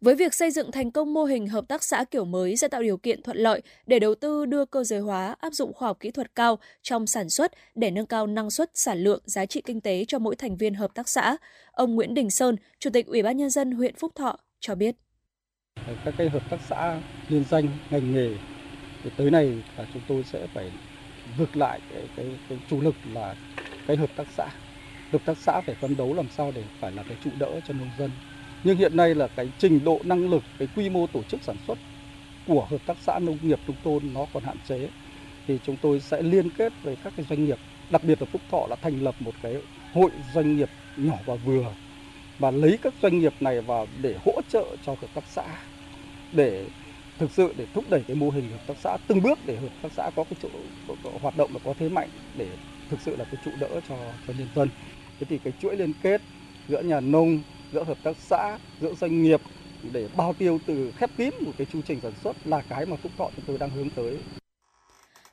với việc xây dựng thành công mô hình hợp tác xã kiểu mới sẽ tạo điều kiện thuận lợi để đầu tư đưa cơ giới hóa, áp dụng khoa học kỹ thuật cao trong sản xuất để nâng cao năng suất, sản lượng, giá trị kinh tế cho mỗi thành viên hợp tác xã. Ông Nguyễn Đình Sơn, Chủ tịch Ủy ban nhân dân huyện Phúc Thọ cho biết. Các cái hợp tác xã liên danh ngành nghề thì tới này là chúng tôi sẽ phải vượt lại cái, cái, cái chủ lực là cái hợp tác xã. Hợp tác xã phải phấn đấu làm sao để phải là cái trụ đỡ cho nông dân nhưng hiện nay là cái trình độ năng lực, cái quy mô tổ chức sản xuất của hợp tác xã nông nghiệp chúng tôi nó còn hạn chế, thì chúng tôi sẽ liên kết với các cái doanh nghiệp, đặc biệt là phúc thọ đã thành lập một cái hội doanh nghiệp nhỏ và vừa, và lấy các doanh nghiệp này vào để hỗ trợ cho hợp tác xã, để thực sự để thúc đẩy cái mô hình hợp tác xã từng bước để hợp tác xã có cái chỗ hoạt động và có thế mạnh để thực sự là cái trụ đỡ cho cho nhân dân. Thế thì cái chuỗi liên kết giữa nhà nông giữa hợp tác xã, giữa doanh nghiệp để bao tiêu từ khép kín một cái chu trình sản xuất là cái mà Phúc Thọ chúng tôi đang hướng tới.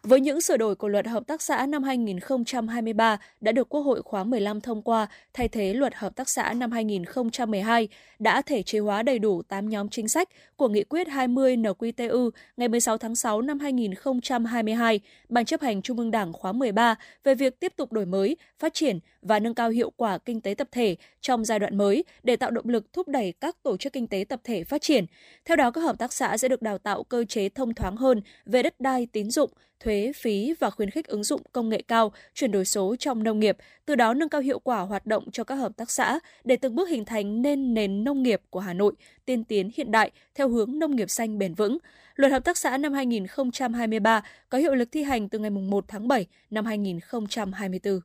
Với những sửa đổi của luật hợp tác xã năm 2023 đã được Quốc hội khóa 15 thông qua thay thế luật hợp tác xã năm 2012 đã thể chế hóa đầy đủ 8 nhóm chính sách của Nghị quyết 20 NQTU ngày 16 tháng 6 năm 2022, Ban chấp hành Trung ương Đảng khóa 13 về việc tiếp tục đổi mới, phát triển và nâng cao hiệu quả kinh tế tập thể trong giai đoạn mới để tạo động lực thúc đẩy các tổ chức kinh tế tập thể phát triển. Theo đó, các hợp tác xã sẽ được đào tạo cơ chế thông thoáng hơn về đất đai, tín dụng, thuế, phí và khuyến khích ứng dụng công nghệ cao, chuyển đổi số trong nông nghiệp, từ đó nâng cao hiệu quả hoạt động cho các hợp tác xã để từng bước hình thành nên nền nông nghiệp của Hà Nội tiên tiến hiện đại theo hướng nông nghiệp xanh bền vững. Luật hợp tác xã năm 2023 có hiệu lực thi hành từ ngày 1 tháng 7 năm 2024.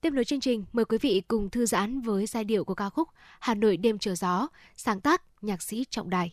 Tiếp nối chương trình, mời quý vị cùng thư giãn với giai điệu của ca khúc Hà Nội đêm chờ gió, sáng tác nhạc sĩ Trọng Đài.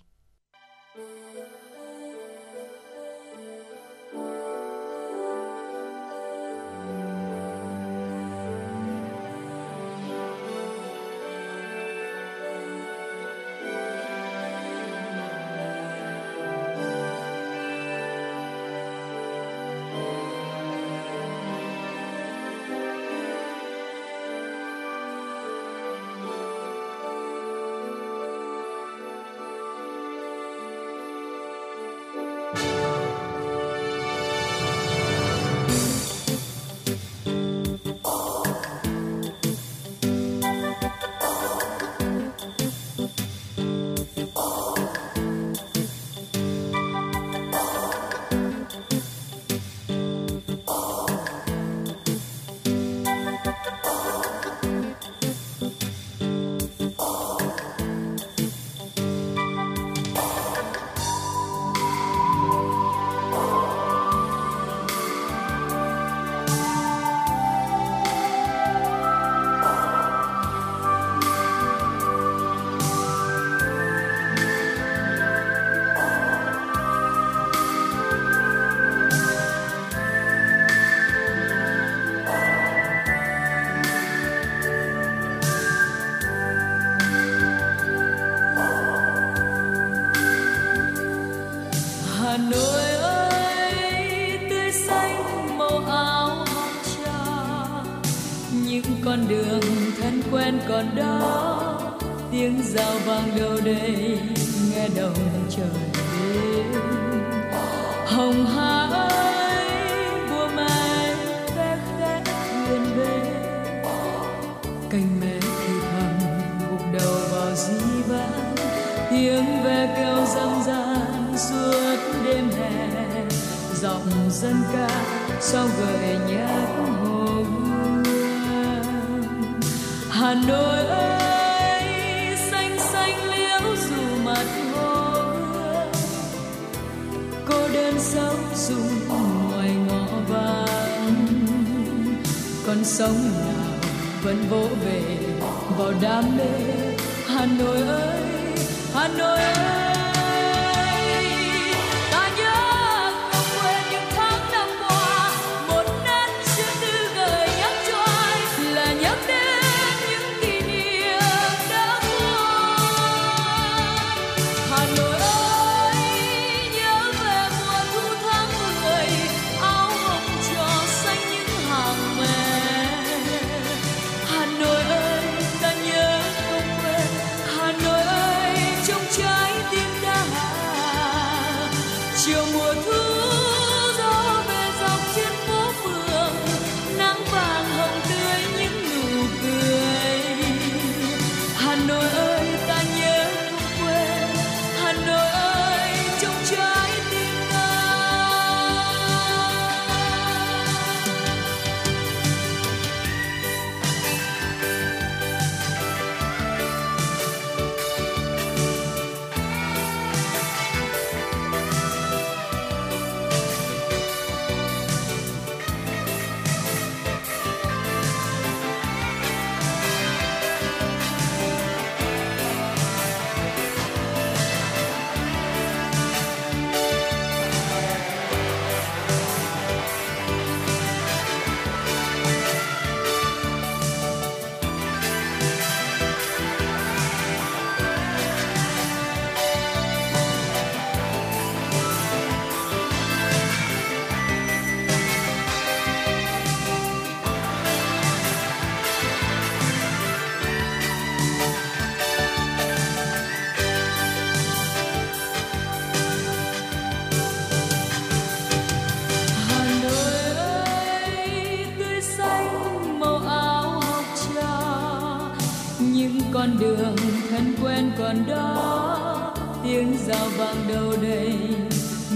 Những con đường thân quen còn đó, tiếng rào vang đâu đây,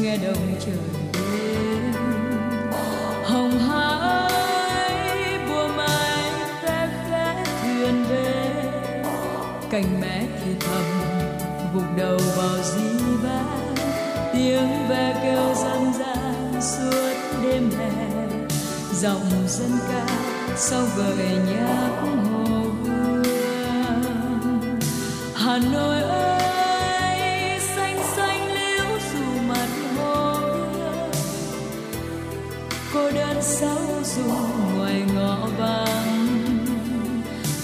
nghe đồng trời đêm hồng hải, bùa mai khẽ khẽ thuyền về, cành mẹ thì thầm gục đầu vào di vang tiếng ve kêu răng gian suốt đêm hè dòng dân ca sau gợi nhạc hà nội ơi, xanh xanh liễu dù mặt hồ cô đơn sao dù ngoài ngõ vắng.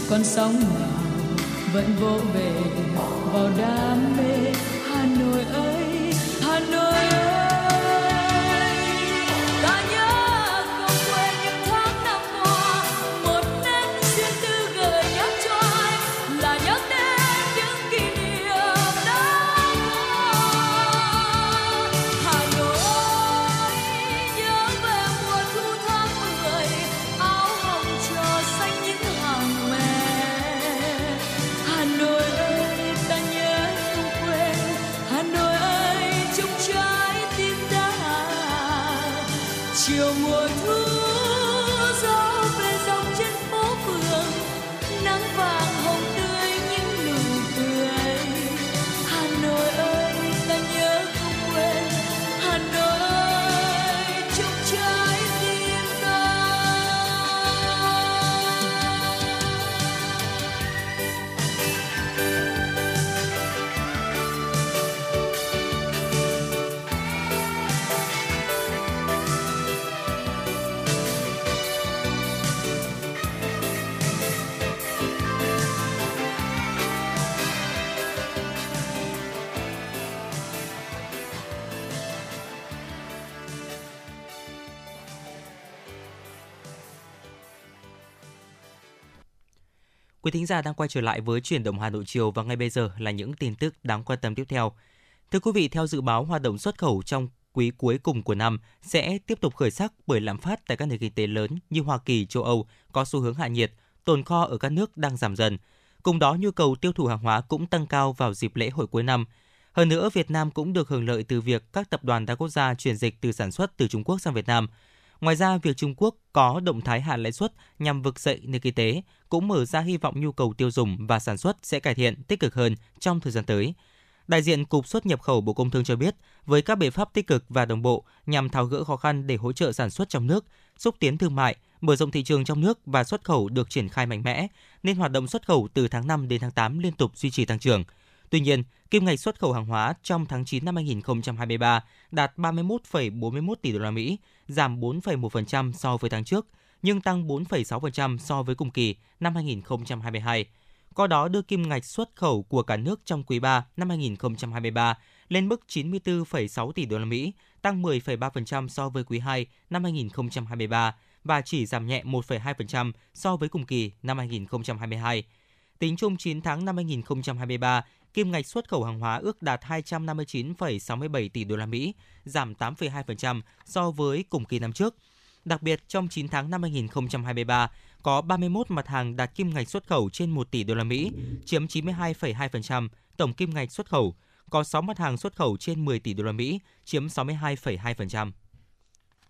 Con sóng nào vẫn vỗ về vào đam mê. Thính giả đang quay trở lại với chuyển động Hà Nội chiều và ngay bây giờ là những tin tức đáng quan tâm tiếp theo. Thưa quý vị, theo dự báo hoạt động xuất khẩu trong quý cuối cùng của năm sẽ tiếp tục khởi sắc bởi lạm phát tại các nền kinh tế lớn như Hoa Kỳ, châu Âu có xu hướng hạ nhiệt, tồn kho ở các nước đang giảm dần. Cùng đó nhu cầu tiêu thụ hàng hóa cũng tăng cao vào dịp lễ hội cuối năm. Hơn nữa, Việt Nam cũng được hưởng lợi từ việc các tập đoàn đa quốc gia chuyển dịch từ sản xuất từ Trung Quốc sang Việt Nam. Ngoài ra, việc Trung Quốc có động thái hạ lãi suất nhằm vực dậy nền kinh tế cũng mở ra hy vọng nhu cầu tiêu dùng và sản xuất sẽ cải thiện tích cực hơn trong thời gian tới. Đại diện Cục xuất nhập khẩu Bộ Công Thương cho biết, với các biện pháp tích cực và đồng bộ nhằm tháo gỡ khó khăn để hỗ trợ sản xuất trong nước, xúc tiến thương mại, mở rộng thị trường trong nước và xuất khẩu được triển khai mạnh mẽ, nên hoạt động xuất khẩu từ tháng 5 đến tháng 8 liên tục duy trì tăng trưởng. Tuy nhiên, kim ngạch xuất khẩu hàng hóa trong tháng 9 năm 2023 đạt 31,41 tỷ đô la Mỹ, giảm 4,1% so với tháng trước, nhưng tăng 4,6% so với cùng kỳ năm 2022. Qua đó đưa kim ngạch xuất khẩu của cả nước trong quý 3 năm 2023 lên mức 94,6 tỷ đô la Mỹ, tăng 10,3% so với quý 2 năm 2023 và chỉ giảm nhẹ 1,2% so với cùng kỳ năm 2022. Tính chung 9 tháng năm 2023, kim ngạch xuất khẩu hàng hóa ước đạt 259,67 tỷ đô la Mỹ, giảm 8,2% so với cùng kỳ năm trước. Đặc biệt trong 9 tháng năm 2023, có 31 mặt hàng đạt kim ngạch xuất khẩu trên 1 tỷ đô la Mỹ, chiếm 92,2% tổng kim ngạch xuất khẩu. Có 6 mặt hàng xuất khẩu trên 10 tỷ đô la Mỹ, chiếm 62,2%.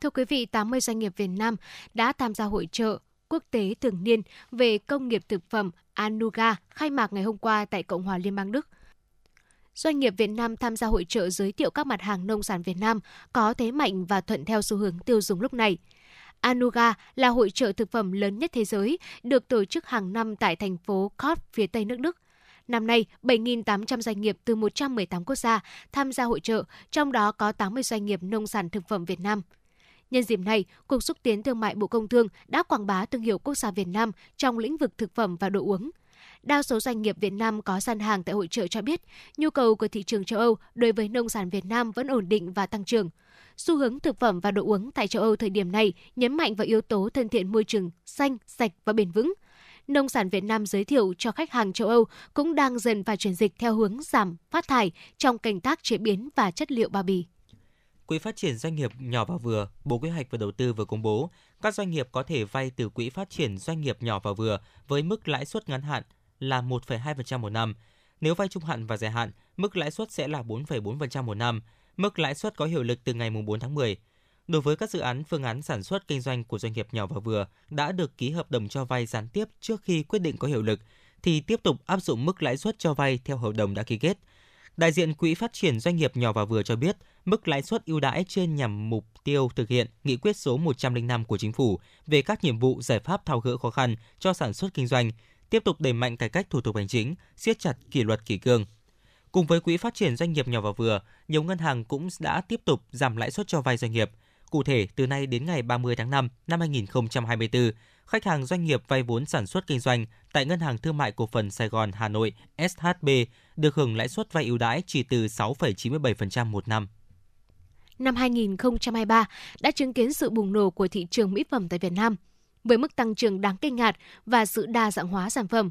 Thưa quý vị, 80 doanh nghiệp Việt Nam đã tham gia hội trợ quốc tế thường niên về công nghiệp thực phẩm Anuga khai mạc ngày hôm qua tại Cộng hòa Liên bang Đức. Doanh nghiệp Việt Nam tham gia hội trợ giới thiệu các mặt hàng nông sản Việt Nam có thế mạnh và thuận theo xu hướng tiêu dùng lúc này. Anuga là hội trợ thực phẩm lớn nhất thế giới, được tổ chức hàng năm tại thành phố Kort, phía tây nước Đức. Năm nay, 7.800 doanh nghiệp từ 118 quốc gia tham gia hội trợ, trong đó có 80 doanh nghiệp nông sản thực phẩm Việt Nam. Nhân dịp này, Cục Xúc tiến Thương mại Bộ Công Thương đã quảng bá thương hiệu quốc gia Việt Nam trong lĩnh vực thực phẩm và đồ uống. Đa số doanh nghiệp Việt Nam có gian hàng tại hội trợ cho biết, nhu cầu của thị trường châu Âu đối với nông sản Việt Nam vẫn ổn định và tăng trưởng. Xu hướng thực phẩm và đồ uống tại châu Âu thời điểm này nhấn mạnh vào yếu tố thân thiện môi trường, xanh, sạch và bền vững. Nông sản Việt Nam giới thiệu cho khách hàng châu Âu cũng đang dần phải chuyển dịch theo hướng giảm phát thải trong canh tác chế biến và chất liệu bao bì. Quỹ phát triển doanh nghiệp nhỏ và vừa, Bộ Kế hoạch và Đầu tư vừa công bố, các doanh nghiệp có thể vay từ Quỹ phát triển doanh nghiệp nhỏ và vừa với mức lãi suất ngắn hạn là 1,2% một năm. Nếu vay trung hạn và dài hạn, mức lãi suất sẽ là 4,4% một năm. Mức lãi suất có hiệu lực từ ngày 4 tháng 10. Đối với các dự án phương án sản xuất kinh doanh của doanh nghiệp nhỏ và vừa đã được ký hợp đồng cho vay gián tiếp trước khi quyết định có hiệu lực thì tiếp tục áp dụng mức lãi suất cho vay theo hợp đồng đã ký kết. Đại diện Quỹ phát triển doanh nghiệp nhỏ và vừa cho biết, mức lãi suất ưu đãi trên nhằm mục tiêu thực hiện nghị quyết số 105 của chính phủ về các nhiệm vụ giải pháp tháo gỡ khó khăn cho sản xuất kinh doanh, tiếp tục đẩy mạnh cải cách thủ tục hành chính, siết chặt kỷ luật kỷ cương. Cùng với Quỹ phát triển doanh nghiệp nhỏ và vừa, nhiều ngân hàng cũng đã tiếp tục giảm lãi suất cho vay doanh nghiệp. Cụ thể, từ nay đến ngày 30 tháng 5 năm 2024, khách hàng doanh nghiệp vay vốn sản xuất kinh doanh tại Ngân hàng Thương mại Cổ phần Sài Gòn Hà Nội SHB được hưởng lãi suất vay ưu đãi chỉ từ 6,97% một năm. Năm 2023 đã chứng kiến sự bùng nổ của thị trường mỹ phẩm tại Việt Nam với mức tăng trưởng đáng kinh ngạc và sự đa dạng hóa sản phẩm.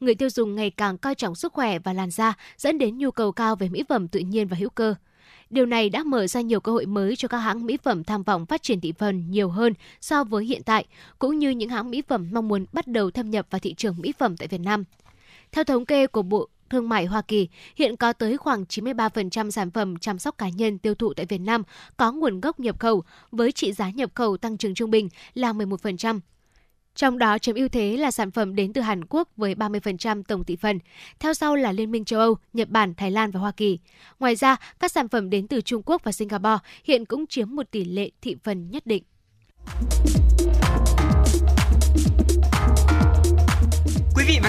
Người tiêu dùng ngày càng coi trọng sức khỏe và làn da dẫn đến nhu cầu cao về mỹ phẩm tự nhiên và hữu cơ – Điều này đã mở ra nhiều cơ hội mới cho các hãng mỹ phẩm tham vọng phát triển thị phần nhiều hơn so với hiện tại, cũng như những hãng mỹ phẩm mong muốn bắt đầu thâm nhập vào thị trường mỹ phẩm tại Việt Nam. Theo thống kê của Bộ Thương mại Hoa Kỳ, hiện có tới khoảng 93% sản phẩm chăm sóc cá nhân tiêu thụ tại Việt Nam có nguồn gốc nhập khẩu, với trị giá nhập khẩu tăng trưởng trung bình là 11%. Trong đó chiếm ưu thế là sản phẩm đến từ Hàn Quốc với 30% tổng thị phần, theo sau là Liên minh châu Âu, Nhật Bản, Thái Lan và Hoa Kỳ. Ngoài ra, các sản phẩm đến từ Trung Quốc và Singapore hiện cũng chiếm một tỷ lệ thị phần nhất định.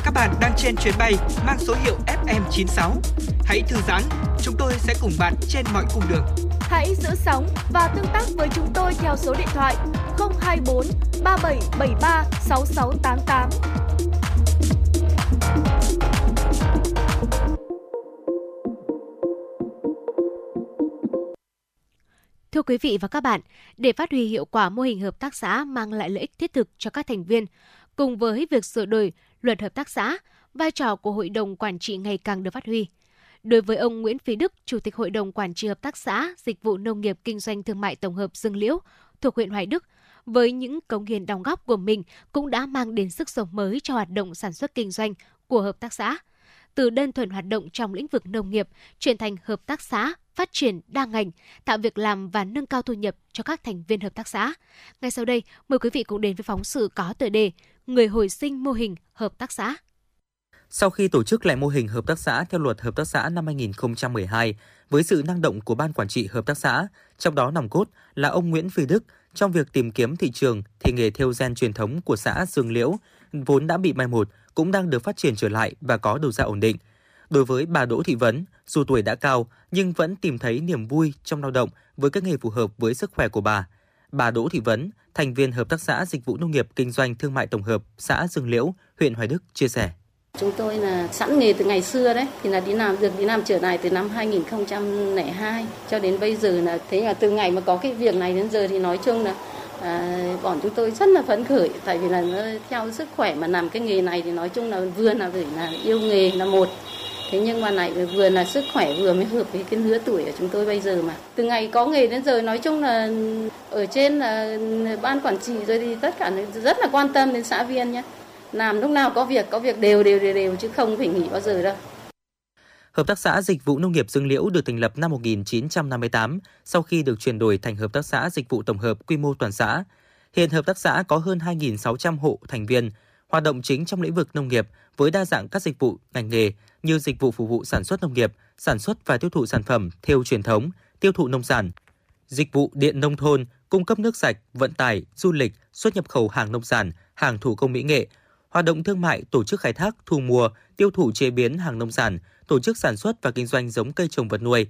Và các bạn đang trên chuyến bay mang số hiệu FM96. Hãy thư giãn, chúng tôi sẽ cùng bạn trên mọi cung đường. Hãy giữ sóng và tương tác với chúng tôi theo số điện thoại 024 3773 6688. Thưa quý vị và các bạn, để phát huy hiệu quả mô hình hợp tác xã mang lại lợi ích thiết thực cho các thành viên, cùng với việc sửa đổi luật hợp tác xã, vai trò của hội đồng quản trị ngày càng được phát huy. Đối với ông Nguyễn Phí Đức, Chủ tịch Hội đồng Quản trị Hợp tác xã Dịch vụ Nông nghiệp Kinh doanh Thương mại Tổng hợp Dương Liễu thuộc huyện Hoài Đức, với những cống hiến đóng góp của mình cũng đã mang đến sức sống mới cho hoạt động sản xuất kinh doanh của hợp tác xã. Từ đơn thuần hoạt động trong lĩnh vực nông nghiệp chuyển thành hợp tác xã phát triển đa ngành, tạo việc làm và nâng cao thu nhập cho các thành viên hợp tác xã. Ngay sau đây, mời quý vị cùng đến với phóng sự có tựa đề Người hồi sinh mô hình hợp tác xã. Sau khi tổ chức lại mô hình hợp tác xã theo luật hợp tác xã năm 2012, với sự năng động của ban quản trị hợp tác xã, trong đó nòng cốt là ông Nguyễn Phi Đức trong việc tìm kiếm thị trường thì nghề theo gen truyền thống của xã Dương Liễu vốn đã bị mai một cũng đang được phát triển trở lại và có đầu ra ổn định. Đối với bà Đỗ Thị Vấn, dù tuổi đã cao nhưng vẫn tìm thấy niềm vui trong lao động với các nghề phù hợp với sức khỏe của bà. Bà Đỗ Thị Vấn, thành viên Hợp tác xã Dịch vụ Nông nghiệp Kinh doanh Thương mại Tổng hợp xã Dương Liễu, huyện Hoài Đức chia sẻ. Chúng tôi là sẵn nghề từ ngày xưa đấy, thì là đi làm được đi làm trở lại từ năm 2002 cho đến bây giờ là thế là từ ngày mà có cái việc này đến giờ thì nói chung là à, bọn chúng tôi rất là phấn khởi tại vì là nó theo sức khỏe mà làm cái nghề này thì nói chung là vừa là phải là yêu nghề là một thế nhưng mà lại vừa là sức khỏe vừa mới hợp với cái lứa tuổi của chúng tôi bây giờ mà. Từ ngày có nghề đến giờ nói chung là ở trên là ban quản trị rồi thì tất cả rất là quan tâm đến xã viên nhé. Làm lúc nào có việc có việc đều đều đều đều chứ không phải nghỉ bao giờ đâu. Hợp tác xã Dịch vụ Nông nghiệp Dương Liễu được thành lập năm 1958 sau khi được chuyển đổi thành Hợp tác xã Dịch vụ Tổng hợp quy mô toàn xã. Hiện hợp tác xã có hơn 2.600 hộ thành viên, hoạt động chính trong lĩnh vực nông nghiệp với đa dạng các dịch vụ ngành nghề như dịch vụ phục vụ sản xuất nông nghiệp, sản xuất và tiêu thụ sản phẩm theo truyền thống, tiêu thụ nông sản, dịch vụ điện nông thôn, cung cấp nước sạch, vận tải, du lịch, xuất nhập khẩu hàng nông sản, hàng thủ công mỹ nghệ, hoạt động thương mại, tổ chức khai thác, thu mua, tiêu thụ chế biến hàng nông sản, tổ chức sản xuất và kinh doanh giống cây trồng vật nuôi.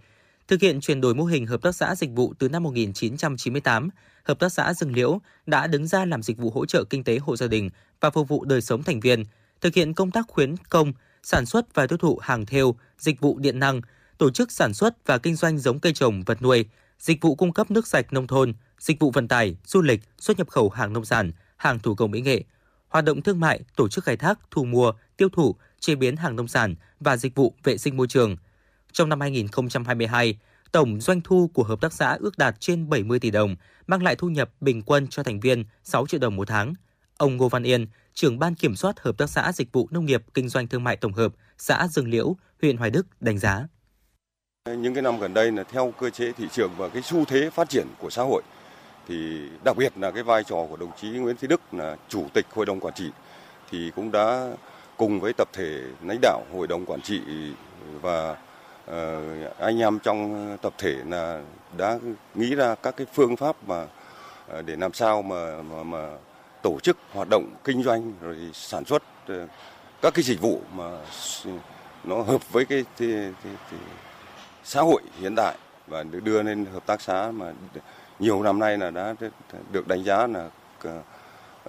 Thực hiện chuyển đổi mô hình hợp tác xã dịch vụ từ năm 1998, hợp tác xã Dương Liễu đã đứng ra làm dịch vụ hỗ trợ kinh tế hộ gia đình và phục vụ đời sống thành viên, thực hiện công tác khuyến công, sản xuất và tiêu thụ hàng thêu, dịch vụ điện năng, tổ chức sản xuất và kinh doanh giống cây trồng vật nuôi, dịch vụ cung cấp nước sạch nông thôn, dịch vụ vận tải, du lịch, xuất nhập khẩu hàng nông sản, hàng thủ công mỹ nghệ, hoạt động thương mại, tổ chức khai thác, thu mua, tiêu thụ, chế biến hàng nông sản và dịch vụ vệ sinh môi trường. Trong năm 2022, tổng doanh thu của hợp tác xã ước đạt trên 70 tỷ đồng, mang lại thu nhập bình quân cho thành viên 6 triệu đồng một tháng. Ông Ngô Văn Yên, trưởng ban kiểm soát hợp tác xã dịch vụ nông nghiệp kinh doanh thương mại tổng hợp xã Dương Liễu, huyện Hoài Đức đánh giá. Những cái năm gần đây là theo cơ chế thị trường và cái xu thế phát triển của xã hội thì đặc biệt là cái vai trò của đồng chí Nguyễn Thế Đức là chủ tịch hội đồng quản trị thì cũng đã cùng với tập thể lãnh đạo hội đồng quản trị và Ờ, anh em trong tập thể là đã nghĩ ra các cái phương pháp mà uh, để làm sao mà mà, mà tổ chức hoạt động kinh doanh rồi sản xuất uh, các cái dịch vụ mà nó hợp với cái, cái, cái, cái xã hội hiện đại và được đưa lên hợp tác xã mà nhiều năm nay là đã được đánh giá là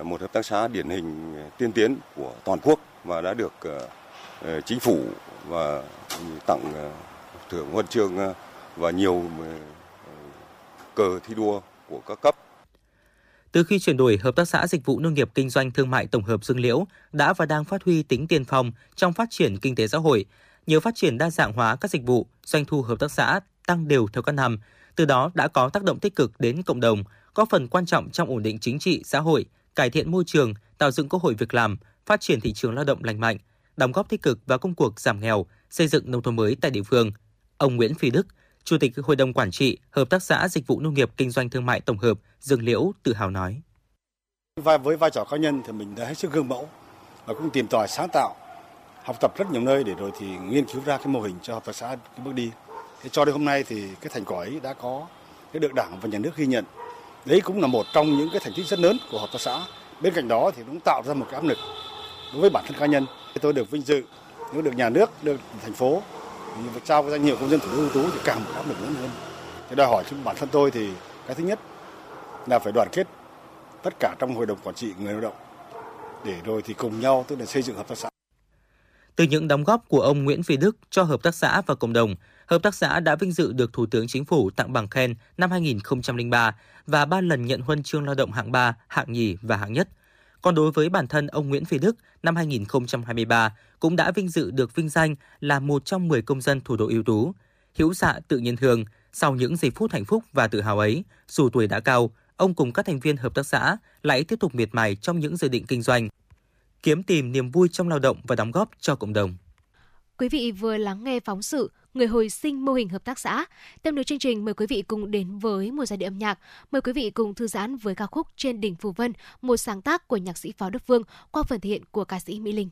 một hợp tác xã điển hình tiên tiến của toàn quốc và đã được chính phủ và tặng thưởng huân chương ờ, và nhiều ờ, cờ thi đua của các cấp. Từ khi chuyển đổi, Hợp tác xã Dịch vụ Nông nghiệp Kinh doanh Thương mại Tổng hợp Dương Liễu đã và đang phát huy tính tiên phong trong phát triển kinh tế xã hội, nhờ phát triển đa dạng hóa các dịch vụ, doanh thu hợp tác xã tăng đều theo các năm, từ đó đã có tác động tích cực đến cộng đồng, góp phần quan trọng trong ổn định chính trị, xã hội, cải thiện môi trường, tạo dựng cơ hội việc làm, phát triển thị trường lao động lành mạnh, đóng góp tích cực vào công cuộc giảm nghèo, xây dựng nông thôn mới tại địa phương. Ông Nguyễn Phi Đức, Chủ tịch Hội đồng Quản trị Hợp tác xã Dịch vụ Nông nghiệp Kinh doanh Thương mại Tổng hợp Dương Liễu tự hào nói. Và với vai trò cá nhân thì mình đã hết sức gương mẫu và cũng tìm tòi sáng tạo, học tập rất nhiều nơi để rồi thì nghiên cứu ra cái mô hình cho hợp tác xã cái bước đi. Thế cho đến hôm nay thì cái thành quả ấy đã có cái được Đảng và Nhà nước ghi nhận. Đấy cũng là một trong những cái thành tích rất lớn của hợp tác xã. Bên cạnh đó thì cũng tạo ra một cái áp lực đối với bản thân cá nhân. Tôi được vinh dự, được nhà nước, được thành phố trao cái danh hiệu công dân thủ đô ưu tú thì càng một áp lực lớn hơn. Thế đòi hỏi bản thân tôi thì cái thứ nhất là phải đoàn kết tất cả trong hội đồng quản trị người lao động để rồi thì cùng nhau tức là xây dựng hợp tác xã. Từ những đóng góp của ông Nguyễn Phi Đức cho hợp tác xã và cộng đồng, hợp tác xã đã vinh dự được Thủ tướng Chính phủ tặng bằng khen năm 2003 và ba lần nhận huân chương lao động hạng 3, hạng nhì và hạng nhất. Còn đối với bản thân ông Nguyễn Phi Đức, năm 2023 cũng đã vinh dự được vinh danh là một trong 10 công dân thủ đô ưu tú. hiếu xạ dạ tự nhiên thường, sau những giây phút hạnh phúc và tự hào ấy, dù tuổi đã cao, ông cùng các thành viên hợp tác xã lại tiếp tục miệt mài trong những dự định kinh doanh, kiếm tìm niềm vui trong lao động và đóng góp cho cộng đồng. Quý vị vừa lắng nghe phóng sự Người hồi sinh mô hình hợp tác xã. Tiếp nối chương trình mời quý vị cùng đến với một giai điệu âm nhạc. Mời quý vị cùng thư giãn với ca khúc Trên đỉnh Phù Vân, một sáng tác của nhạc sĩ Pháo Đức Vương qua phần thể hiện của ca sĩ Mỹ Linh.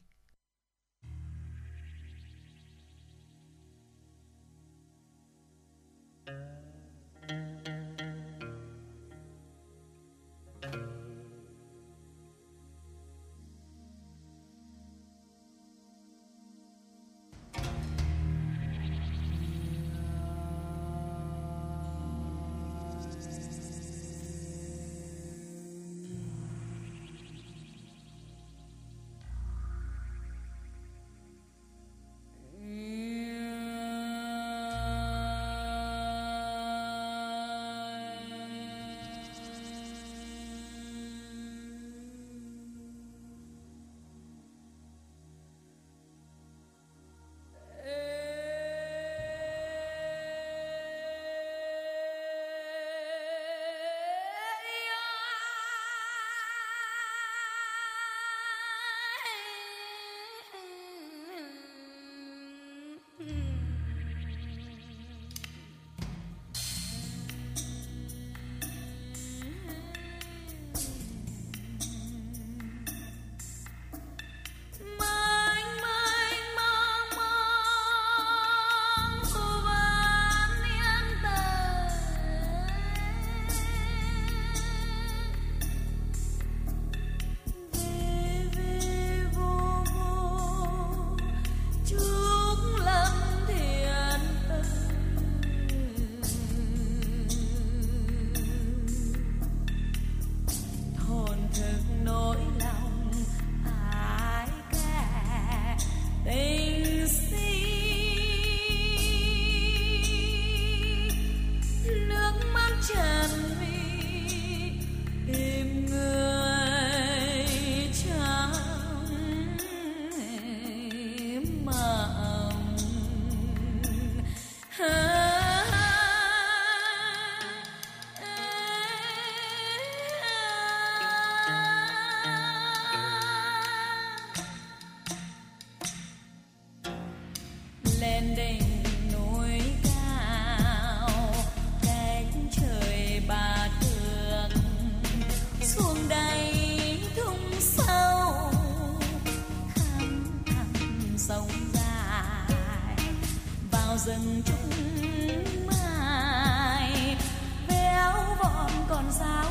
dần chút mai. Véo von còn sao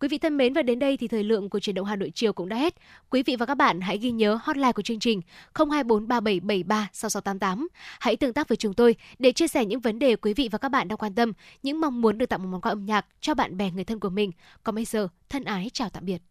Quý vị thân mến và đến đây thì thời lượng của chuyển động Hà Nội chiều cũng đã hết. Quý vị và các bạn hãy ghi nhớ hotline của chương trình 02437736688. Hãy tương tác với chúng tôi để chia sẻ những vấn đề quý vị và các bạn đang quan tâm, những mong muốn được tặng một món quà âm nhạc cho bạn bè người thân của mình. Còn bây giờ, thân ái chào tạm biệt.